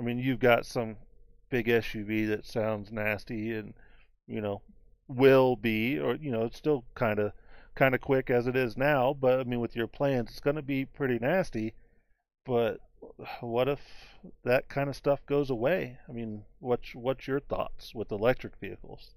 I mean, you've got some big SUV that sounds nasty and you know will be, or you know, it's still kind of kind of quick as it is now. But I mean, with your plans, it's going to be pretty nasty. But what if that kind of stuff goes away? I mean, what's what's your thoughts with electric vehicles?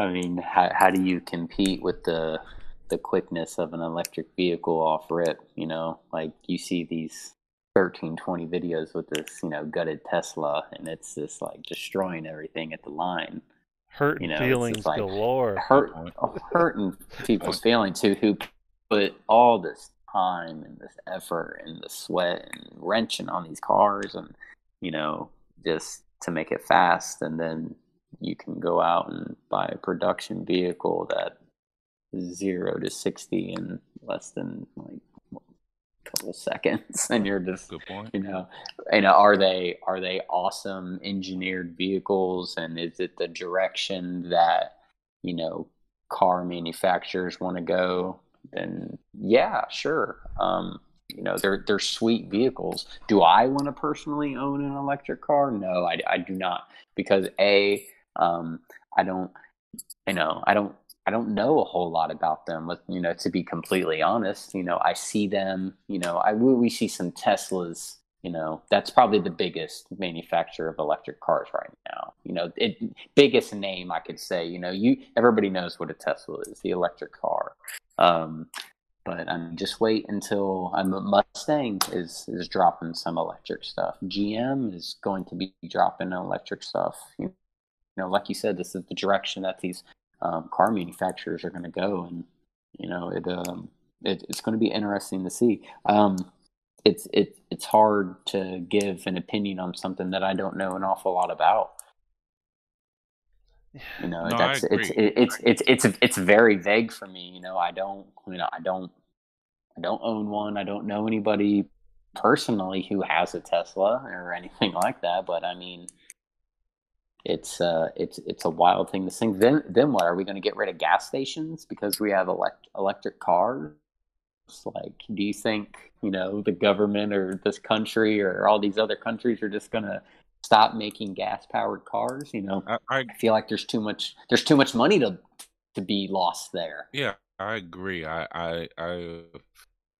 I mean, how how do you compete with the the quickness of an electric vehicle off rip? You know, like you see these 13, 20 videos with this, you know, gutted Tesla, and it's just like destroying everything at the line. Hurt You know, feelings like galore. hurt, oh, hurting people's feelings too, who put all this time and this effort and the sweat and wrenching on these cars, and you know, just to make it fast, and then you can go out and buy a production vehicle that is zero to sixty in less than like couple seconds, and you're just Good point. you know you know are they are they awesome engineered vehicles? And is it the direction that you know car manufacturers want to go? Then yeah sure. Um you know they're they're sweet vehicles. Do i want to personally own an electric car? No i, I do not. Because a um i don't you know i don't i don't know a whole lot about them with you know to be completely honest you know i see them you know i we see some teslas you know that's probably the biggest manufacturer of electric cars right now you know it biggest name i could say you know you everybody knows what a tesla is the electric car um but I'm just wait until I'm Mustang is is dropping some electric stuff. GM is going to be dropping electric stuff. You know, like you said, this is the direction that these um, car manufacturers are going to go, and you know, it um, it, it's going to be interesting to see. Um, it's it, it's hard to give an opinion on something that I don't know an awful lot about. You know, No, that's it's agree. it, it's it's it's it's very vague for me. You know, I don't you know I don't I don't own one. I don't know anybody personally who has a Tesla or anything like that. But I mean, it's uh it's it's a wild thing to think. Then then what are we going to get rid of gas stations because we have elect- electric cars? Like, do you think you know the government or this country or all these other countries are just going to stop making gas powered cars? You know, I, I I feel like there's too much there's too much money to to be lost there. yeah, I agree. I I I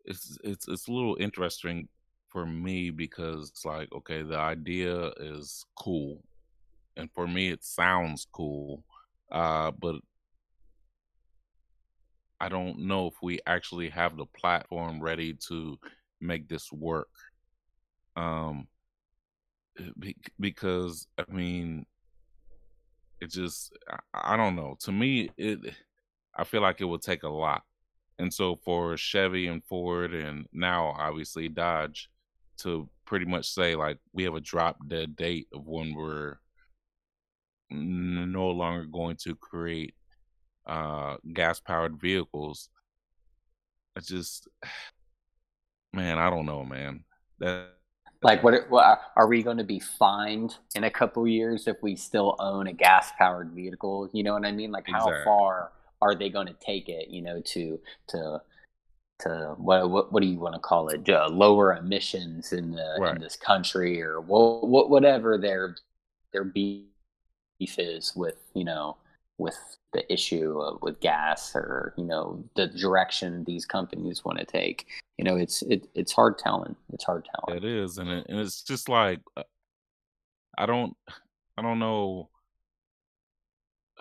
it's it's it's a little interesting for me because it's like okay, the idea is cool, and for me it sounds cool, uh, but I don't know if we actually have the platform ready to make this work. Um, because I mean, it just I, don't know. To me, it I feel like it would take a lot. And so for Chevy and Ford and now obviously Dodge to pretty much say like we have a drop dead date of when we're no longer going to create uh gas powered vehicles. I just man, I don't know, man. That Like, what, are we going to be fined in a couple years if we still own a gas powered vehicle? You know what I mean? Like, how Exactly. far are they going to take it? You know, to to to what what, what do you want to call it? Uh, lower emissions in the Right. in this country, or what, what whatever their their beef with you know with the issue of, with gas or you know the direction these companies want to take. You know, it's it, it's hard telling. It's hard telling. It is, and it, and it's just like uh, I don't, I don't know,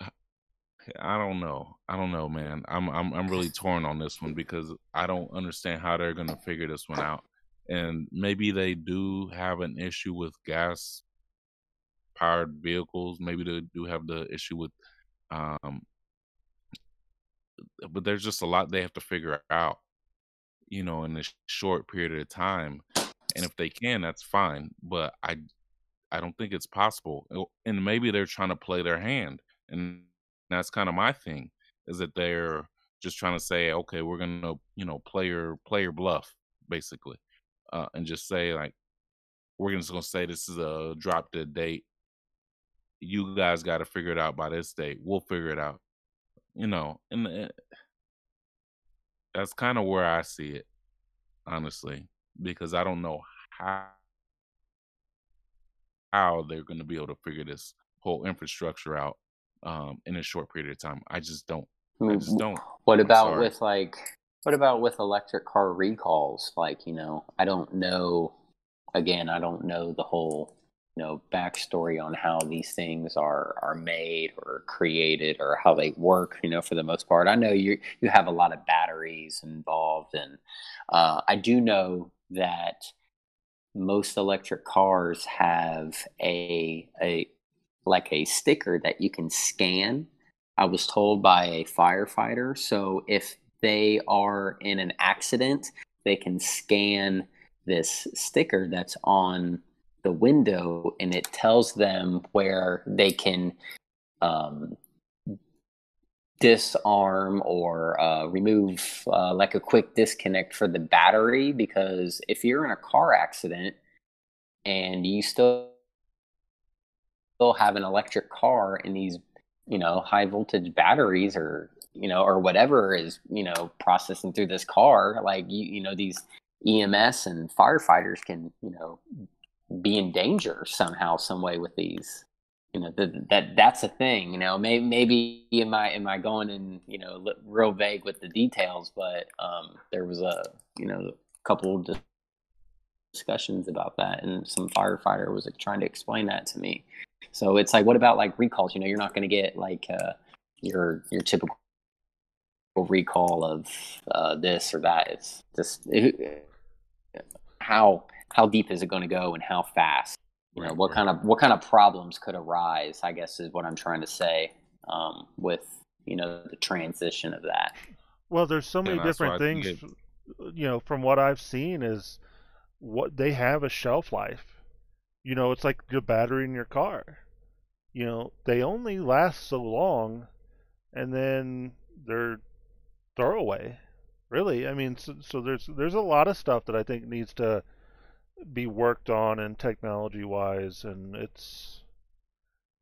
I don't know, I don't know, man. I'm I'm I'm really torn on this one because I don't understand how they're gonna figure this one out, and maybe they do have an issue with gas powered vehicles. Maybe they do have the issue with, um, but there's just a lot they have to figure out, you know, in this short period of time. And if they can, that's fine. But I I don't think it's possible. And maybe they're trying to play their hand. And that's kind of my thing is that they're just trying to say, okay, we're to, you know, play your play your bluff basically. Uh, and just say like we're just to say this is a drop dead date. You guys got to figure it out by this date. We'll figure it out. You know, and uh, that's kind of where I see it, honestly, because I don't know how how they're going to be able to figure this whole infrastructure out um, in a short period of time. I just don't. I just don't. What I'm about sorry. with like what about with electric car recalls? Like, you know, I don't know again, I don't know the whole, know, backstory on how these things are are made or created or how they work, you know, for the most part. I know you you have a lot of batteries involved and uh, I do know that most electric cars have a a like a sticker that you can scan I was told by a firefighter. So if they are in an accident, they can scan this sticker that's on the window and it tells them where they can um, disarm or uh, remove uh, like a quick disconnect for the battery. Because if you're in a car accident and you still still have an electric car and these you know high voltage batteries or you know or whatever is you know processing through this car like you you know these EMS and firefighters can you know be in danger somehow some way with these you know that that that's a thing you know maybe maybe am I am I going in you know real vague with the details but um there was a you know a couple discussions about that and some firefighter was like, trying to explain that to me so it's like, what about like recalls? You know, you're not going to get like uh, your your typical recall of uh, this or that. It's just it, how how deep is it going to go and how fast? You know, Right, what right. kind of what kind of problems could arise? I guess is what I'm trying to say um, with you know the transition of that. Well, there's so many And different things. it, You know, from what I've seen, is what they have a shelf life. You know, it's like the battery in your car. You know, they only last so long, and then they're throwaway. Really, I mean, so, so there's there's a lot of stuff that I think needs to be worked on and technology wise, and it's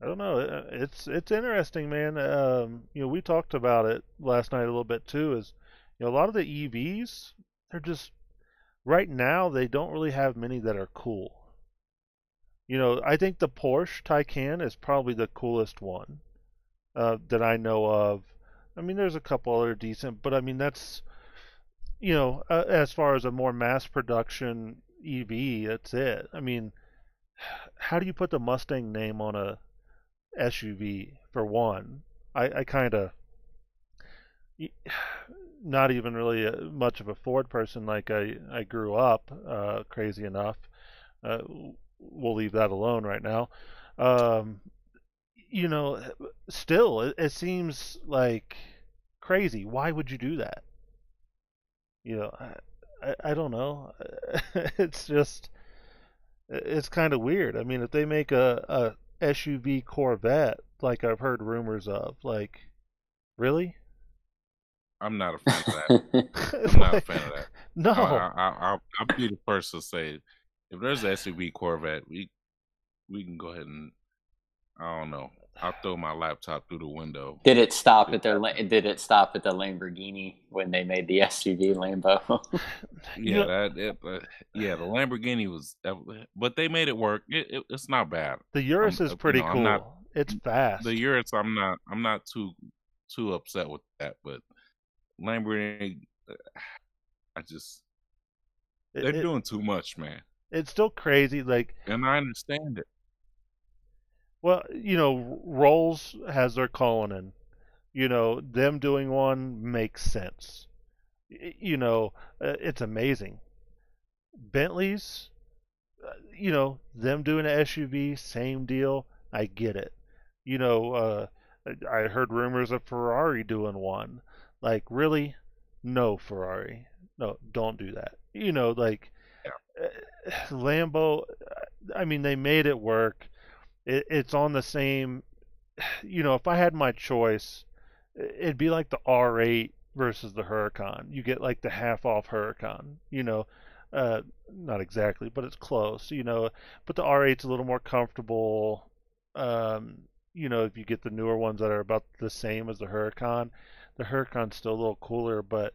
I don't know, uh, it's it's interesting, man. Um, you know, we talked about it last night a little bit too. Is you know a lot of the EVs, they're just right now they don't really have many that are cool. You know, I think the Porsche Taycan is probably the coolest one uh, that I know of. I mean, there's a couple other decent, but I mean that's you know, uh, as far as a more mass production EV, that's it. I mean, how do you put the Mustang name on a SUV for one? I, I kind of not even really a, much of a Ford person like I I grew up. Uh, crazy enough. Uh, we'll leave that alone right now. Um, you know, still it, it seems like crazy. Why would you do that? You know, I, I, I don't know. it's just it's kind of weird. I mean, if they make a, a SUV Corvette, like I've heard rumors of, like, really? I'm not a fan of that. I'm not a fan of that. no. I, I, I, I'll, I'll be the first to say, if there's an SUV Corvette, we we can go ahead and I don't know. I'll throw my laptop through the window. Did it stop at their? Did it stop at the Lamborghini when they made the SUV Lambo? Yeah, that it, uh, yeah, the Lamborghini was, but they made it work. It, it, it's not bad. The Urus I'm- is you pretty know, cool. not- it's fast. The Urus, I'm not, I'm not too too upset with that, but Lamborghini, uh, I just, they're it- doing too much, man, it's still crazy. Like, and I understand it. Well, you know, Rolls has their Cullinan. You know, them doing one makes sense. You know, uh, it's amazing. Bentleys, uh, you know, them doing an SUV, same deal. I get it. You know, uh, I heard rumors of Ferrari doing one. Like, really? No, Ferrari. No, don't do that. You know, like, uh, Lambo, I mean, they made it work. It, it's on the same, you know, if I had my choice, it'd be like the R8 versus the Huracan. You get like the half off Huracan, you know, uh, not exactly, but it's close, you know. But the R8's a little more comfortable. Um, you know, if you get the newer ones that are about the same as the Huracan, the Huracan's still a little cooler, but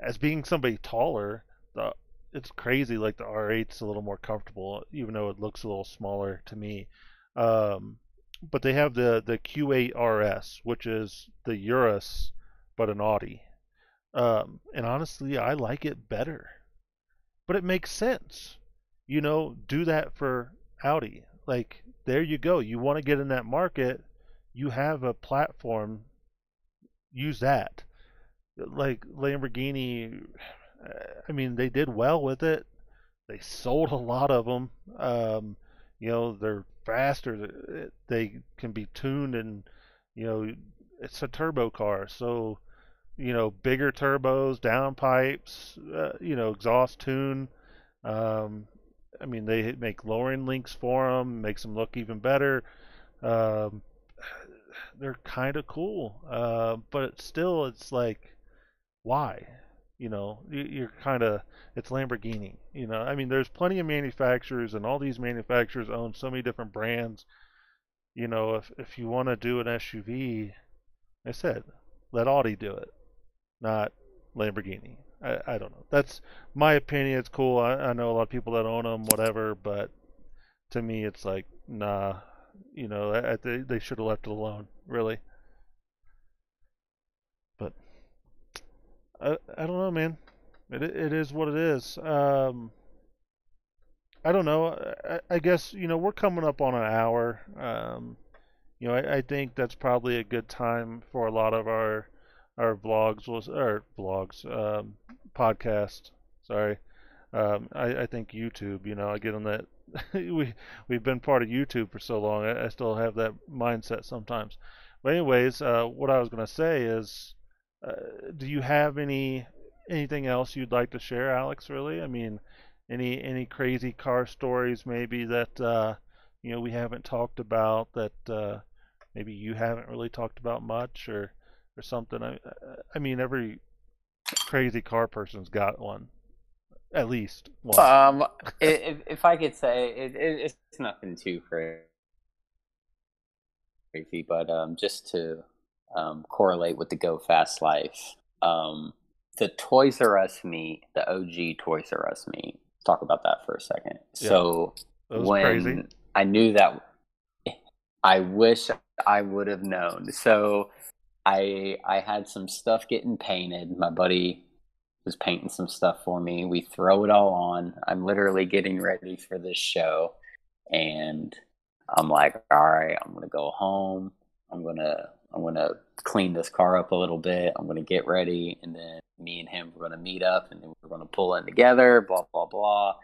as being somebody taller, the it's crazy. Like the R8's a little more comfortable, even though it looks a little smaller to me. Um, but they have the the Q8 RS, which is the Urus, but an Audi. Um, and honestly, I like it better. But it makes sense. You know, do that for Audi. Like, there you go. You want to get in that market, you have a platform, use that. Like Lamborghini, I mean, they did well with it. They sold a lot of them. Um, you know, they're faster. They can be tuned, and you know, it's a turbo car, so you know, bigger turbos, downpipes, uh, you know, exhaust tune. Um, I mean, they make lowering links for them, makes them look even better. Um, they're kind of cool, uh, but still, it's like, why? You know, you- you're kind of it's Lamborghini. You know, I mean, there's plenty of manufacturers, and all these manufacturers own so many different brands. You know, if if you want to do an SUV, I said, let Audi do it, not Lamborghini. I, I don't know. That's my opinion. It's cool. I, I know a lot of people that own them, whatever, but to me, it's like, nah. You know, I, I, they they should have left it alone, really. I I don't know, man. It it is what it is. Um, I don't know. I, I guess you know we're coming up on an hour. Um, you know, I, I think that's probably a good time for a lot of our our vlogs was or vlogs um, podcast. Sorry. Um, I, I think YouTube. You know, I get on that. we we've been part of YouTube for so long. I, I still have that mindset sometimes. But anyways, uh, what I was gonna say is, uh, do you have any anything else you'd like to share, Alex? Really, I mean, any any crazy car stories maybe that uh, you know we haven't talked about that uh, maybe you haven't really talked about much or or something. I I mean every crazy car person's got one, at least one. Um, if, if I could say it, it, it's nothing too crazy, but um, just to um, correlate with the Go Fast Life, um, the Toys R Us meet, the OG Toys R Us meet. Talk about that for a second. Yeah. So when crazy. I knew that, I wish I would have known. So I I had some stuff getting painted. My buddy was painting some stuff for me. We throw it all on. I'm literally getting ready for this show, and I'm like, all right, I'm gonna go home. I'm gonna I'm gonna clean this car up a little bit. I'm gonna get ready, and then me and him we're gonna meet up, and then we're gonna pull in together. Blah blah blah.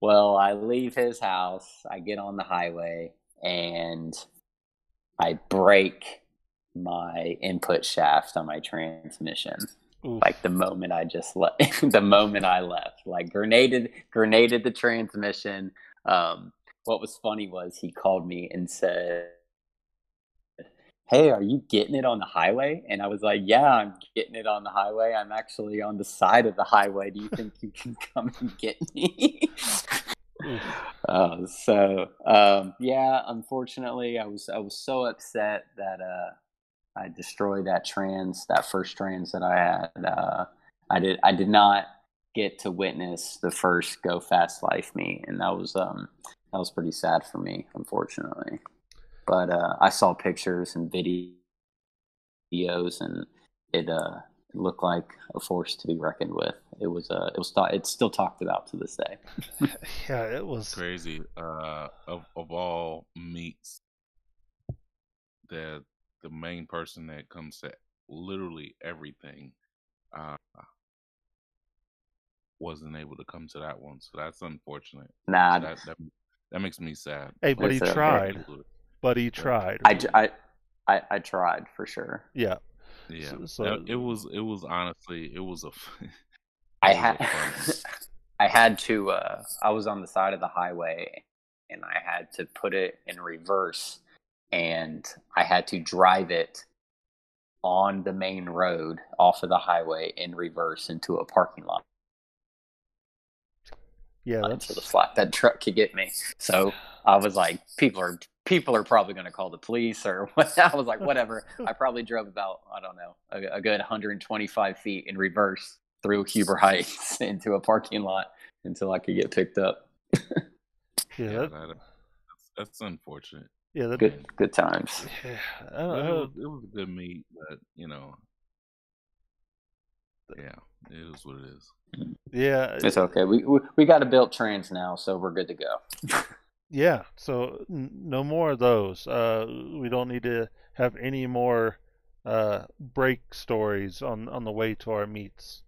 Well, I leave his house. I get on the highway, and I break my input shaft on my transmission. Oof. Like the moment I just left, the moment I left, like grenaded, grenaded the transmission. Um, what was funny was he called me and said, "Hey, are you getting it on the highway?" And I was like, "Yeah, I'm getting it on the highway. I'm actually on the side of the highway. Do you think you can come and get me?" Uh, so um, yeah, unfortunately, I was I was so upset that uh, I destroyed that trans, that first trans that I had. Uh, I did I did not get to witness the first Go Fast Life meet, and that was um, that was pretty sad for me, unfortunately. But uh, I saw pictures and videos, and it uh, looked like a force to be reckoned with. It was uh, it was thought it's still talked about to this day. yeah, it was. crazy. Uh, of of all meets, that the main person that comes to literally everything, uh, wasn't able to come to that one. So that's unfortunate. Nah, That that, that makes me sad. Hey, but he tried. okay. Tried. But he tried. I, I, I tried for sure. yeah. Yeah, So- so- it was it was honestly it was a f- I It was had fun- I had to uh I was on the side of the highway and I had to put it in reverse and I had to drive it on the main road off of the highway in reverse into a parking lot Yeah, until that's the flatbed truck could get me. So I was like, people are people are probably going to call the police or what. I was like, whatever. I probably drove about I don't know a, a good 125 feet in reverse through Huber Heights into a parking lot until I could get picked up. yeah, yeah, that, that, that's, that's unfortunate. yeah, that, Good good times. yeah, I don't it, know. was, it was a good meet, but you know, yeah, it is what it is. Mm. Yeah, It's okay. We we, we got a built trans now, so we're good to go. Yeah. So n- no more of those. Uh, we don't need to have any more uh break stories on on the way to our meets.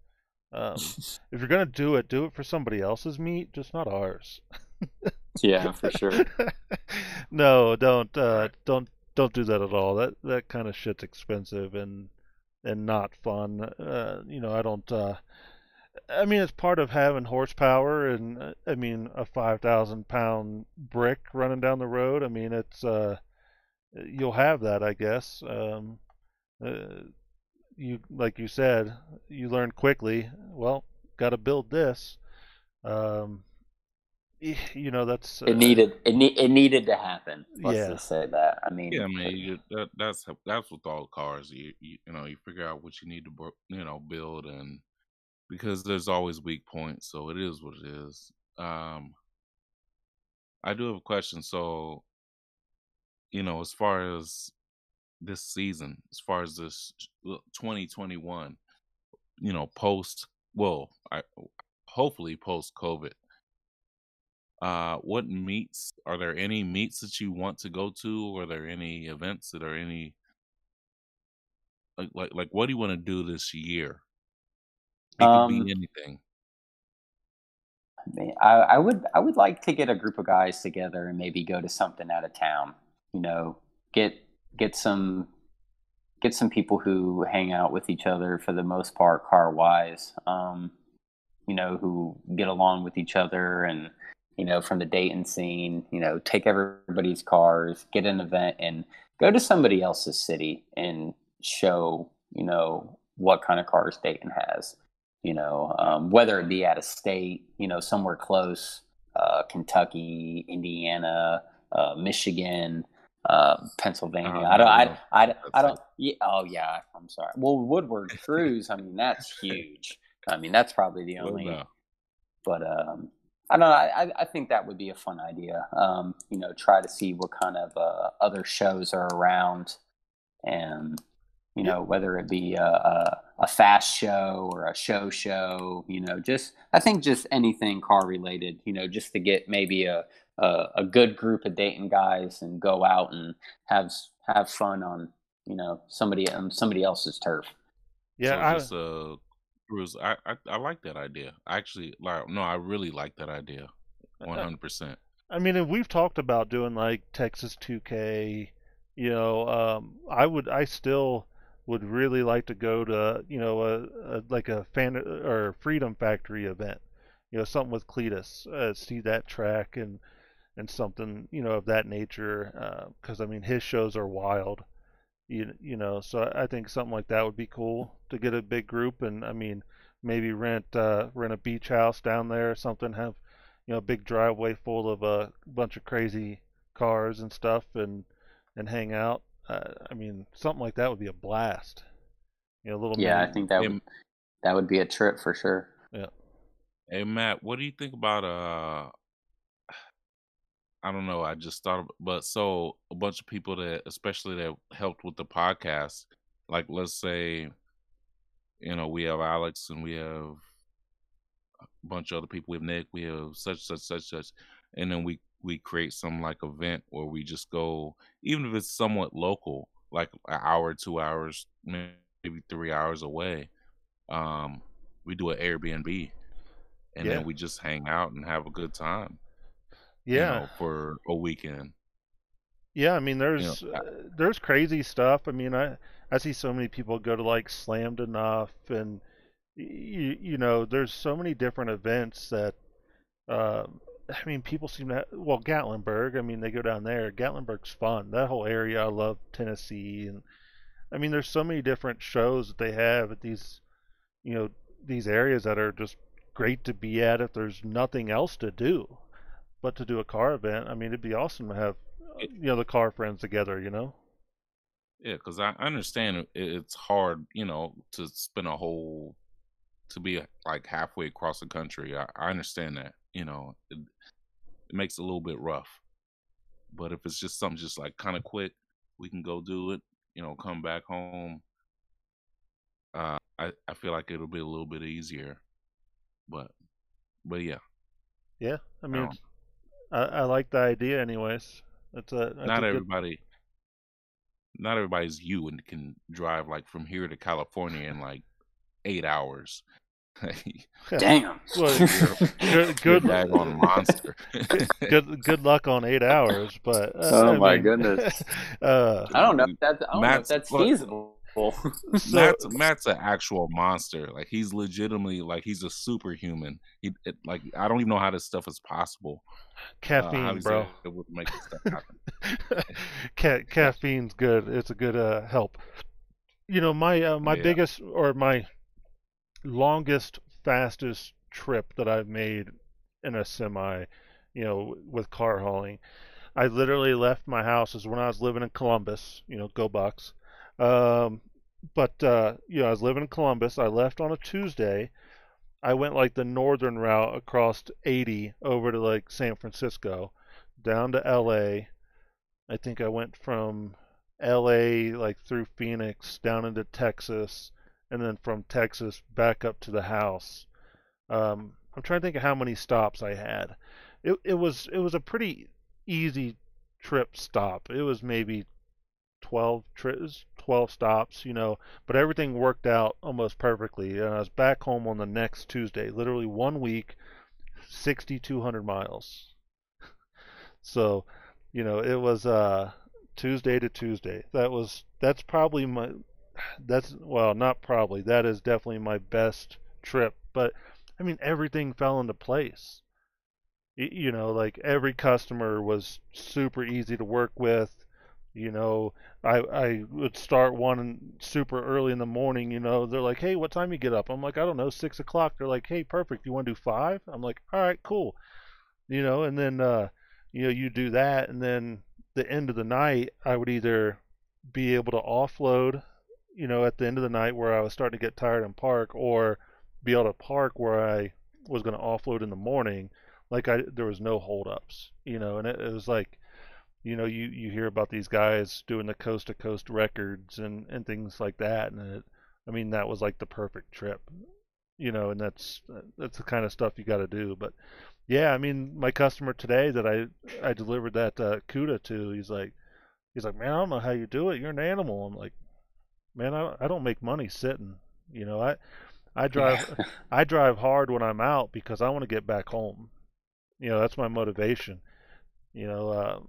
Um, if you're gonna do it, do it for somebody else's meet, just not ours. yeah, for sure. no, don't uh, don't don't do that at all. That that kind of shit's expensive and and not fun. Uh, you know, I don't. Uh, I mean, it's part of having horsepower, and uh, I mean, a five thousand pound brick running down the road. I mean, it's uh, you'll have that, I guess. Um, uh, you like you said, you learn quickly. Well, got to build this. Um, you know, that's uh, It needed it, ne- it needed to happen. Let's Yeah. just say that. I mean, Yeah, I mean, you, that, that's that's with all cars. You, you you know, you figure out what you need to you know build, and because there's always weak points, so it is what it is. Um, I do have a question. So, you know, as far as this season, as far as this 2021, you know, post well, I hopefully post COVID. Uh, what meets are there any meets that you want to go to? Are there any events that are any like like like what do you want to do this year? It could Um, be anything. I, I, I would I would like to get a group of guys together and maybe go to something out of town. You know, get get some get some people who hang out with each other for the most part, car wise. Um, you know, who get along with each other and you know, from the Dayton scene, you know, take everybody's cars, get an event, and go to somebody else's city and show, you know, what kind of cars Dayton has. You know, um, whether it be out of state, you know, somewhere close, uh, Kentucky, Indiana, uh, Michigan, uh, Pennsylvania. I don't, I, I, I, I don't. Yeah, oh yeah, I'm sorry. Well, Woodward Cruise. I mean, that's huge. I mean, that's probably the only. But um, I don't know. I, I think that would be a fun idea. Um, you know, try to see what kind of uh, other shows are around, and you know whether it be a, a, a, fast show or a show show. You know, just I think just anything car related. You know, just to get maybe a a, a good group of Dayton guys and go out and have have fun on you know somebody on somebody else's turf. Yeah, so I, just, uh, Bruce, I, I, I like that idea. Actually, like no, I really like that idea, one hundred percent. I mean, we've talked about doing like Texas 2K. You know, um, I would, I still would really like to go to, you know, a, a like a fan or Freedom Factory event. You know, something with Cleetus, uh, see that track and and something, you know, of that nature. Because uh, I mean, his shows are wild you you know so I think something like that would be cool to get a big group and I mean maybe rent uh, rent a beach house down there or something have you know a big driveway full of a bunch of crazy cars and stuff and and hang out uh, I mean something like that would be a blast you know a little yeah I think that would that would be a trip for sure yeah hey Matt what do you think about uh I don't know. I just thought, of, but so a bunch of people that, especially that helped with the podcast, like let's say, you know, we have Alex and we have a bunch of other people. We have Nick. We have such, such, such, such, and then we we create some like event where we just go, even if it's somewhat local, like an hour, two hours, maybe three hours away. Um, we do an Airbnb, and yeah. then we just hang out and have a good time yeah you know, for a weekend yeah i mean there's you know, uh, there's crazy stuff i mean i i see so many people go to like Slammedenuff and you, you know there's so many different events that uh, i mean people seem to well gatlinburg i mean they go down there gatlinburg's fun that whole area i love tennessee and i mean there's so many different shows that they have at these you know these areas that are just great to be at if there's nothing else to do but to do a car event, I mean, it'd be awesome to have uh, you know the car friends together. You know. Yeah, because I understand it's hard, you know, to spend a whole to be like halfway across the country. I, I understand that, you know, it, it makes it a little bit rough. But if it's just something just like kind of quick, we can go do it. You know, come back home. Uh, I I feel like it'll be a little bit easier. But, but yeah. Yeah, I mean, I, I like the idea, anyways. That's a that's not a everybody. Good... Not everybody's you and can drive like from here to California in like eight hours. Damn. Well, good, good on monster. good, good luck on eight hours, but uh, oh I my mean, goodness. Uh, I don't know if that's I don't know if that's feasible. so, Matt's, Matt's an actual monster. Like he's legitimately like he's a superhuman. He it, like I don't even know how this stuff is possible. Caffeine, uh, bro. make this stuff happen. Ca- caffeine's good. It's a good uh, help. You know my uh, my yeah. biggest or my longest fastest trip that I've made in a semi, you know, with car hauling. I literally left my house as when I was living in Columbus. You know, go Bucks. Um, but uh, you know, I was living in Columbus. I left on a Tuesday. I went like the northern route across 80 over to like San Francisco, down to LA. I think I went from LA like through Phoenix down into Texas, and then from Texas back up to the house. Um, I'm trying to think of how many stops I had. It it was it was a pretty easy trip stop. It was maybe 12 trips, 12 stops, you know, but everything worked out almost perfectly. And I was back home on the next Tuesday, literally one week, 6,200 miles. so, you know, it was uh, Tuesday to Tuesday. That was that's probably my that's well, not probably. That is definitely my best trip. But I mean, everything fell into place. You know, like every customer was super easy to work with. You know, I I would start one super early in the morning. You know, they're like, "Hey, what time you get up?" I'm like, "I don't know, six o'clock." They're like, "Hey, perfect. You want to do five? I'm like, "All right, cool." You know, and then uh, you know you do that, and then the end of the night, I would either be able to offload, you know, at the end of the night where I was starting to get tired and park, or be able to park where I was going to offload in the morning. Like I, there was no holdups, you know, and it, it was like, you know, you you hear about these guys doing the coast to coast records and and things like that, and it, I mean, that was like the perfect trip, you know, and that's that's the kind of stuff you got to do. But yeah, I mean, my customer today that I I delivered that uh, CUDA to, he's like, he's like, man, I don't know how you do it. You're an animal. I'm like, man, I I don't make money sitting. You know, I I drive I drive hard when I'm out because I want to get back home. You know, that's my motivation. You know, uh,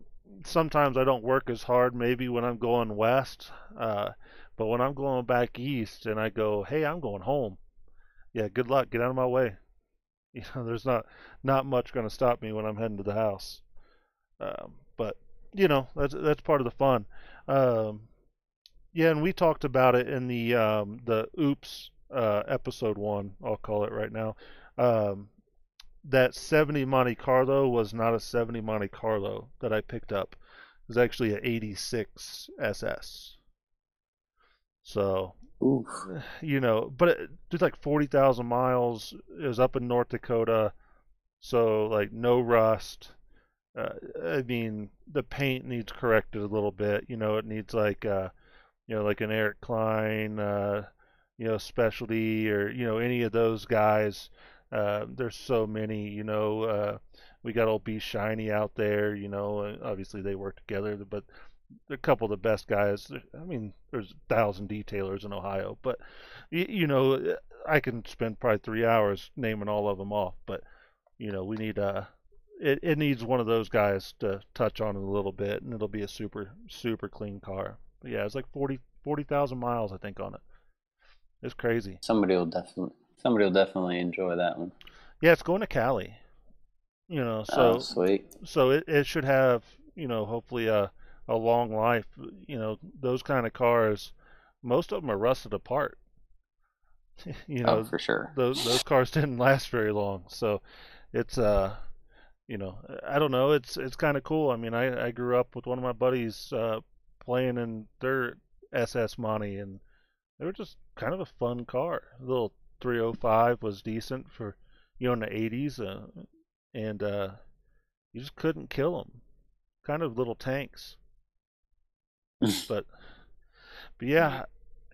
sometimes I don't work as hard maybe when I'm going west, uh, but when I'm going back east and I go, hey, I'm going home. Yeah, good luck. Get out of my way. You know, there's not not much going to stop me when I'm heading to the house. Um, but you know, that's that's part of the fun. Um, yeah, and we talked about it in the um, the Oops uh, episode one. I'll call it right now. Um, that 70 Monte Carlo was not a 70 Monte Carlo that I picked up. It was actually an 86 SS. So Oof. you know, but it did like 40,000 miles. It was up in North Dakota, so like no rust. Uh, I mean, the paint needs corrected a little bit. You know, it needs like, uh, you know, like an Eric Klein, uh, you know, specialty or you know any of those guys. Uh, there's so many. You know, uh, we got old B Shiny out there. You know, obviously they work together, but a couple of the best guys. I mean, there's a thousand detailers in Ohio, but you, know, I can spend probably three hours naming all of them off. But you know, we need uh it, it needs one of those guys to touch on it a little bit, and it'll be a super super clean car. But yeah, it's like 40 40,000 miles I think on it. It's crazy. Somebody will definitely somebody will definitely enjoy that one. Yeah, it's going to Cali. You know, so oh, sweet. So it, it should have you know hopefully a a long life. You know, those kind of cars, most of them are rusted apart. you know, oh, for sure. Those those cars didn't last very long, so it's uh, you know, I don't know. It's it's kind of cool. I mean, I I grew up with one of my buddies uh, playing in their SS Monte, and they were just kind of a fun car. A little 305 was decent for you know in the 80s, uh, and uh, you just couldn't kill them. Kind of little tanks. but but yeah,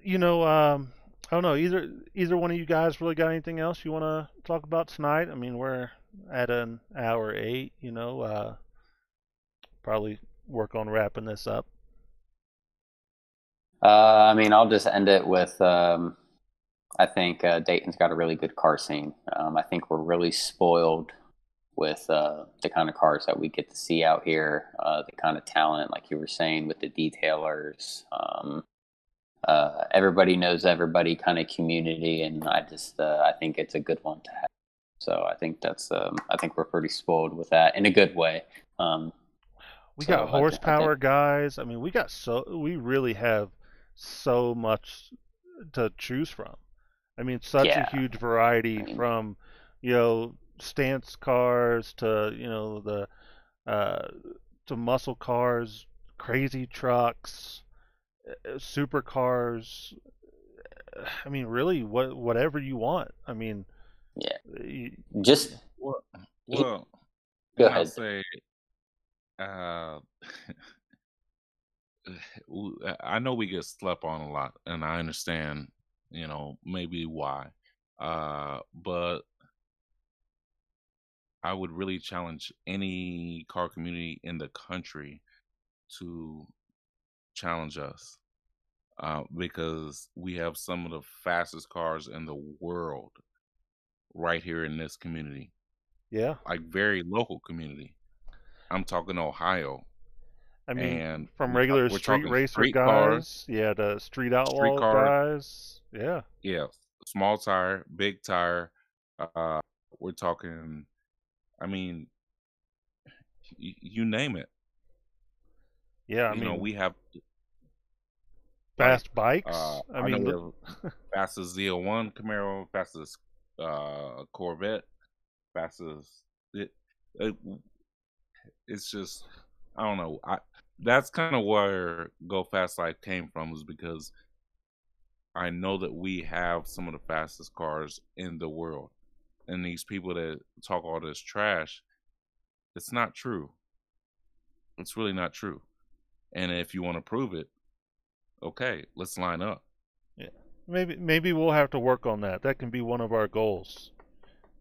you know, um, I don't know. Either either one of you guys really got anything else you want to talk about tonight? I mean, we're at an hour eight. You know, uh, probably work on wrapping this up. Uh, I mean, I'll just end it with. Um, I think uh, Dayton's got a really good car scene. Um, I think we're really spoiled with uh, the kind of cars that we get to see out here, uh, the kind of talent, like you were saying, with the detailers. Um, uh, everybody knows everybody kind of community, and I just uh, I think it's a good one to have. So I think that's um, I think we're pretty spoiled with that in a good way. Um, we so got horsepower I think, guys. I mean, we got so we really have so much to choose from. I mean, such yeah. a huge variety I mean, from you know stance cars to you know the uh, to muscle cars, crazy trucks, uh, super cars. I mean, really, what whatever you want. I mean, yeah, you, just well, well go ahead. I say, uh, I know we get slept on a lot, and I understand, you know, maybe why. Uh, but I would really challenge any car community in the country to challenge us uh, because we have some of the fastest cars in the world right here in this community. Yeah. Like very local community. I'm talking Ohio. I mean, and from regular street racer street guys, cars, yeah, to street outlaw cars. guys, yeah, yeah, small tire, big tire. Uh, we're talking. I mean, y- you name it. yeah. I you mean, know, we have. fast bikes. Uh, I I, mean, know have fastest ZL1 Camaro, fastest uh, Corvette, fastest. It, it, it's just, I don't know. I that's kind of where Go Fast Life came from, is because I know that we have some of the fastest cars in the world, and these people that talk all this trash, it's not true. It's really not true. And if you want to prove it, okay, let's line up. Yeah. maybe maybe we'll have to work on that. That can be one of our goals.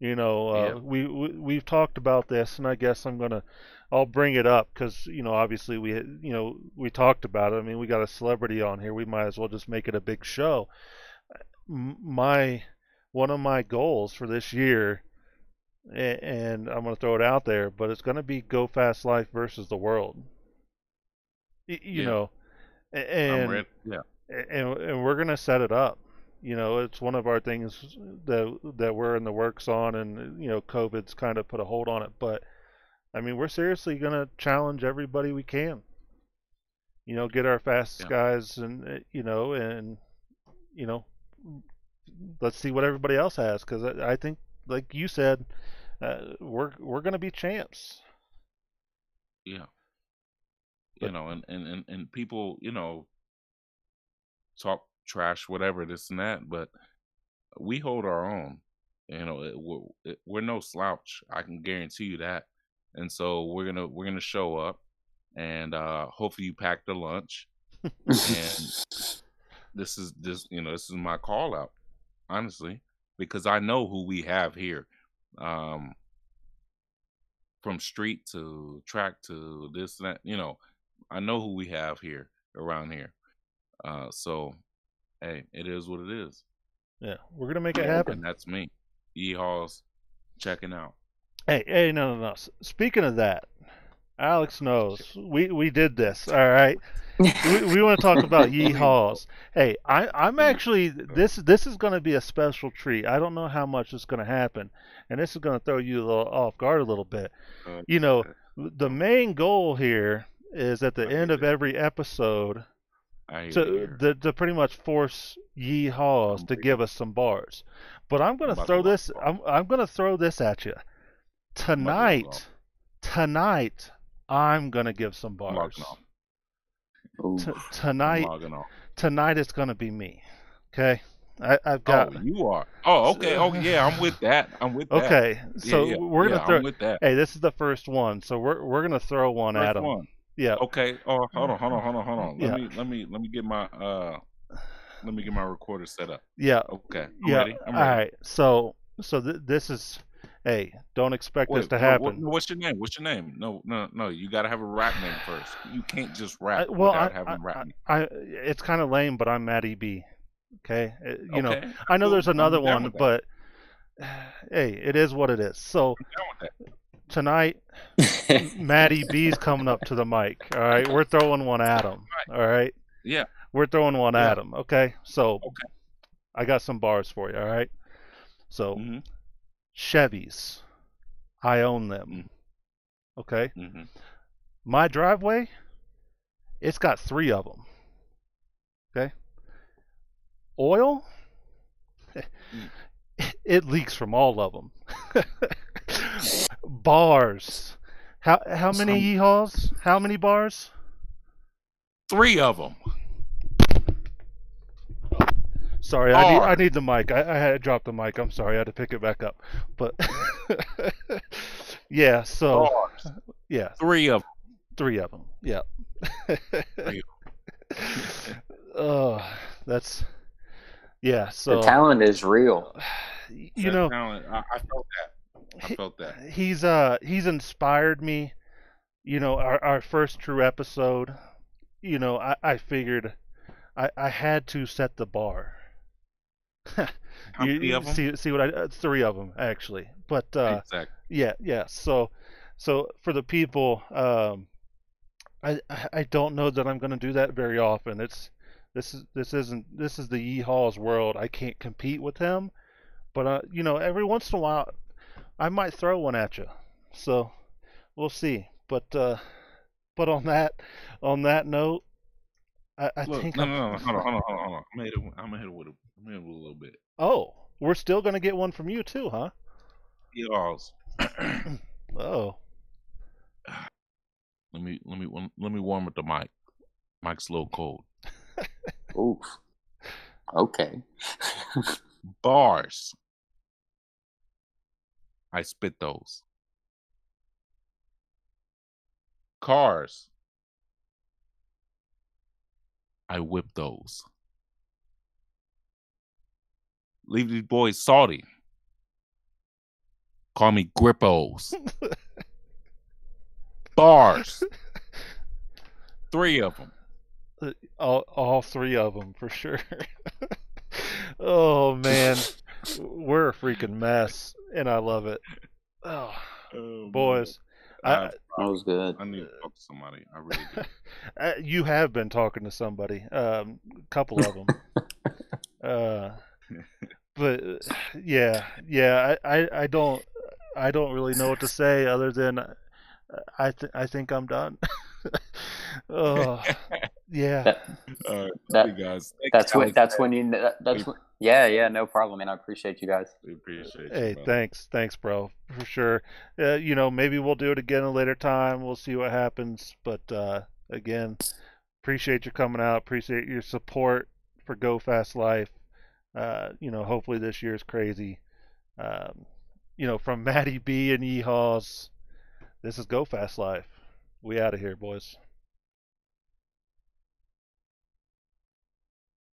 You know, uh, Yeah. we, we we've talked about this, and I guess I'm gonna I'll bring it up because you know obviously we you know we talked about it. I mean we got a celebrity on here. We might as well just make it a big show. My one of my goals for this year, and I'm gonna throw it out there, but it's gonna be Go Fast Life versus the world. You Yeah. know, and I'm ready. Yeah. and and we're gonna set it up. You know, it's one of our things that that we're in the works on, and you know, COVID's kind of put a hold on it. But I mean, we're seriously gonna challenge everybody we can. You know, get our fastest Yeah. guys, and uh, you know, and you know, let's see what everybody else has, because I, I think, like you said, uh, we're we're gonna be champs. Yeah. But- you know, and, and, and, and people, you know, talk trash, whatever, this and that, but we hold our own. You know, it, we're, it, we're no slouch. I can guarantee you that. And so we're gonna we're gonna show up, and uh hopefully you pack the lunch. And this is this you know this is my call out, honestly, because I know who we have here. Um, from street to track to this and that, you know, I know who we have here around here. Uh, so, hey, it is what it is, Yeah, we're gonna make it happen. and that's me. Yeehaws, checking out. Hey, hey, no, no, no. Speaking of that, Alex knows we we did this. All right, we, we want to talk about yeehaws. Hey, I I'm actually this this is going to be a special treat. I don't know how much is going to happen, and this is going to throw you a little off guard a little bit. Uh, You know, the main goal here is at the end of every episode I to to, to pretty much force yeehaws I'm to give us some bars. But I'm gonna throw this. I'm I'm gonna throw this at you tonight. Tonight, I'm gonna give some bars. logging off. Ooh. T- tonight, tonight it's gonna be me. Okay, I, I've got. Oh, you are. Oh, okay. Oh, yeah. I'm with that. I'm with that. okay, Yeah, so yeah, we're gonna yeah, throw. I'm with that. Hey, this is the first one, so we're we're gonna throw one First at him. one. Yeah. Okay. Oh, hold on, hold on, hold on, hold on. Let Yeah. me, let me, let me get my, uh, let me get my recorder set up. Yeah. Okay. I'm yeah. ready. I'm ready. right. So so th- this is. Hey, don't expect this to happen. what- what's your name? What's your name? No, no, no. You gotta have a rap name first. You can't just rap I, well, I, without having I, rap name. I, I- it's kind of lame, but I'm Matty B. Okay, Uh, you know, Okay, I know cool. there's another one, but hey, it is what it is. So I'm down with tonight, Matty B's coming up to the mic. All right, we're throwing one at him. All right, Yeah. we're throwing one Yeah. at him. Okay, so Okay. I got some bars for you. All right, so mm-hmm. Chevys, I own them. Okay, Mm-hmm. my driveway, it's got three of them. Okay. Oil, it leaks from all of them. bars, how how many yeehaws? How many bars? Three of them. Sorry, I need I need the mic. I, I had to drop the mic. I'm sorry, I had to pick it back up. But yeah, so Bars. yeah, Three of three of them. Yeah. Three. oh, that's yeah. So the talent is real. you know, talent. I, I felt that. I felt that. he's uh he's inspired me. You know, our our first true episode. You know, I I figured I I had to set the bar. You, you of them? see see what I uh, three of them actually, but uh, exactly. yeah yeah. So so for the people, um, I I I don't know that I'm going to do that very often. It's this is this isn't this is the Yeehaw's world. I can't compete with him, but uh, you know, every once in a while, I might throw one at you. So we'll see. But uh, but on that on that note, I, I Look, think no, I'm, no, no, hold on, hold on, hold on, hold on. I'm gonna hit I'm gonna hit it with a, I'm gonna hit with a little bit. oh, we're still going to get one from you too, huh? Y'all's. Oh, let me, let me, let me warm up the mic. Mic's a little cold. Oof. Okay. Bars. I spit those. Cars. I whip those. Leave these boys salty. Call me grippos. Bars. Three of them. Uh, all all three of them for sure. oh man, we're a freaking mess, and I love it. Oh, boys, I, I, was good. I need to talk to somebody. I really do. You have been talking to somebody, um, a couple of them. uh, but uh, yeah, yeah, I, I, I don't, I don't really know what to say other than uh, I, th- I think I'm done. oh, yeah. That, All right, That- you guys. Thank that's when Alex. that's when you that's when, yeah yeah no problem man I appreciate you guys. We appreciate. Hey, brother. thanks, thanks, bro, for sure. Uh, you know, maybe we'll do it again a later time. We'll see what happens. But uh, again, appreciate you coming out. Appreciate your support for Go Fast Life. Uh, you know, hopefully this year's crazy. Um, you know, from Matty B and Yeehaws, this is Go Fast Life. We out of here, boys.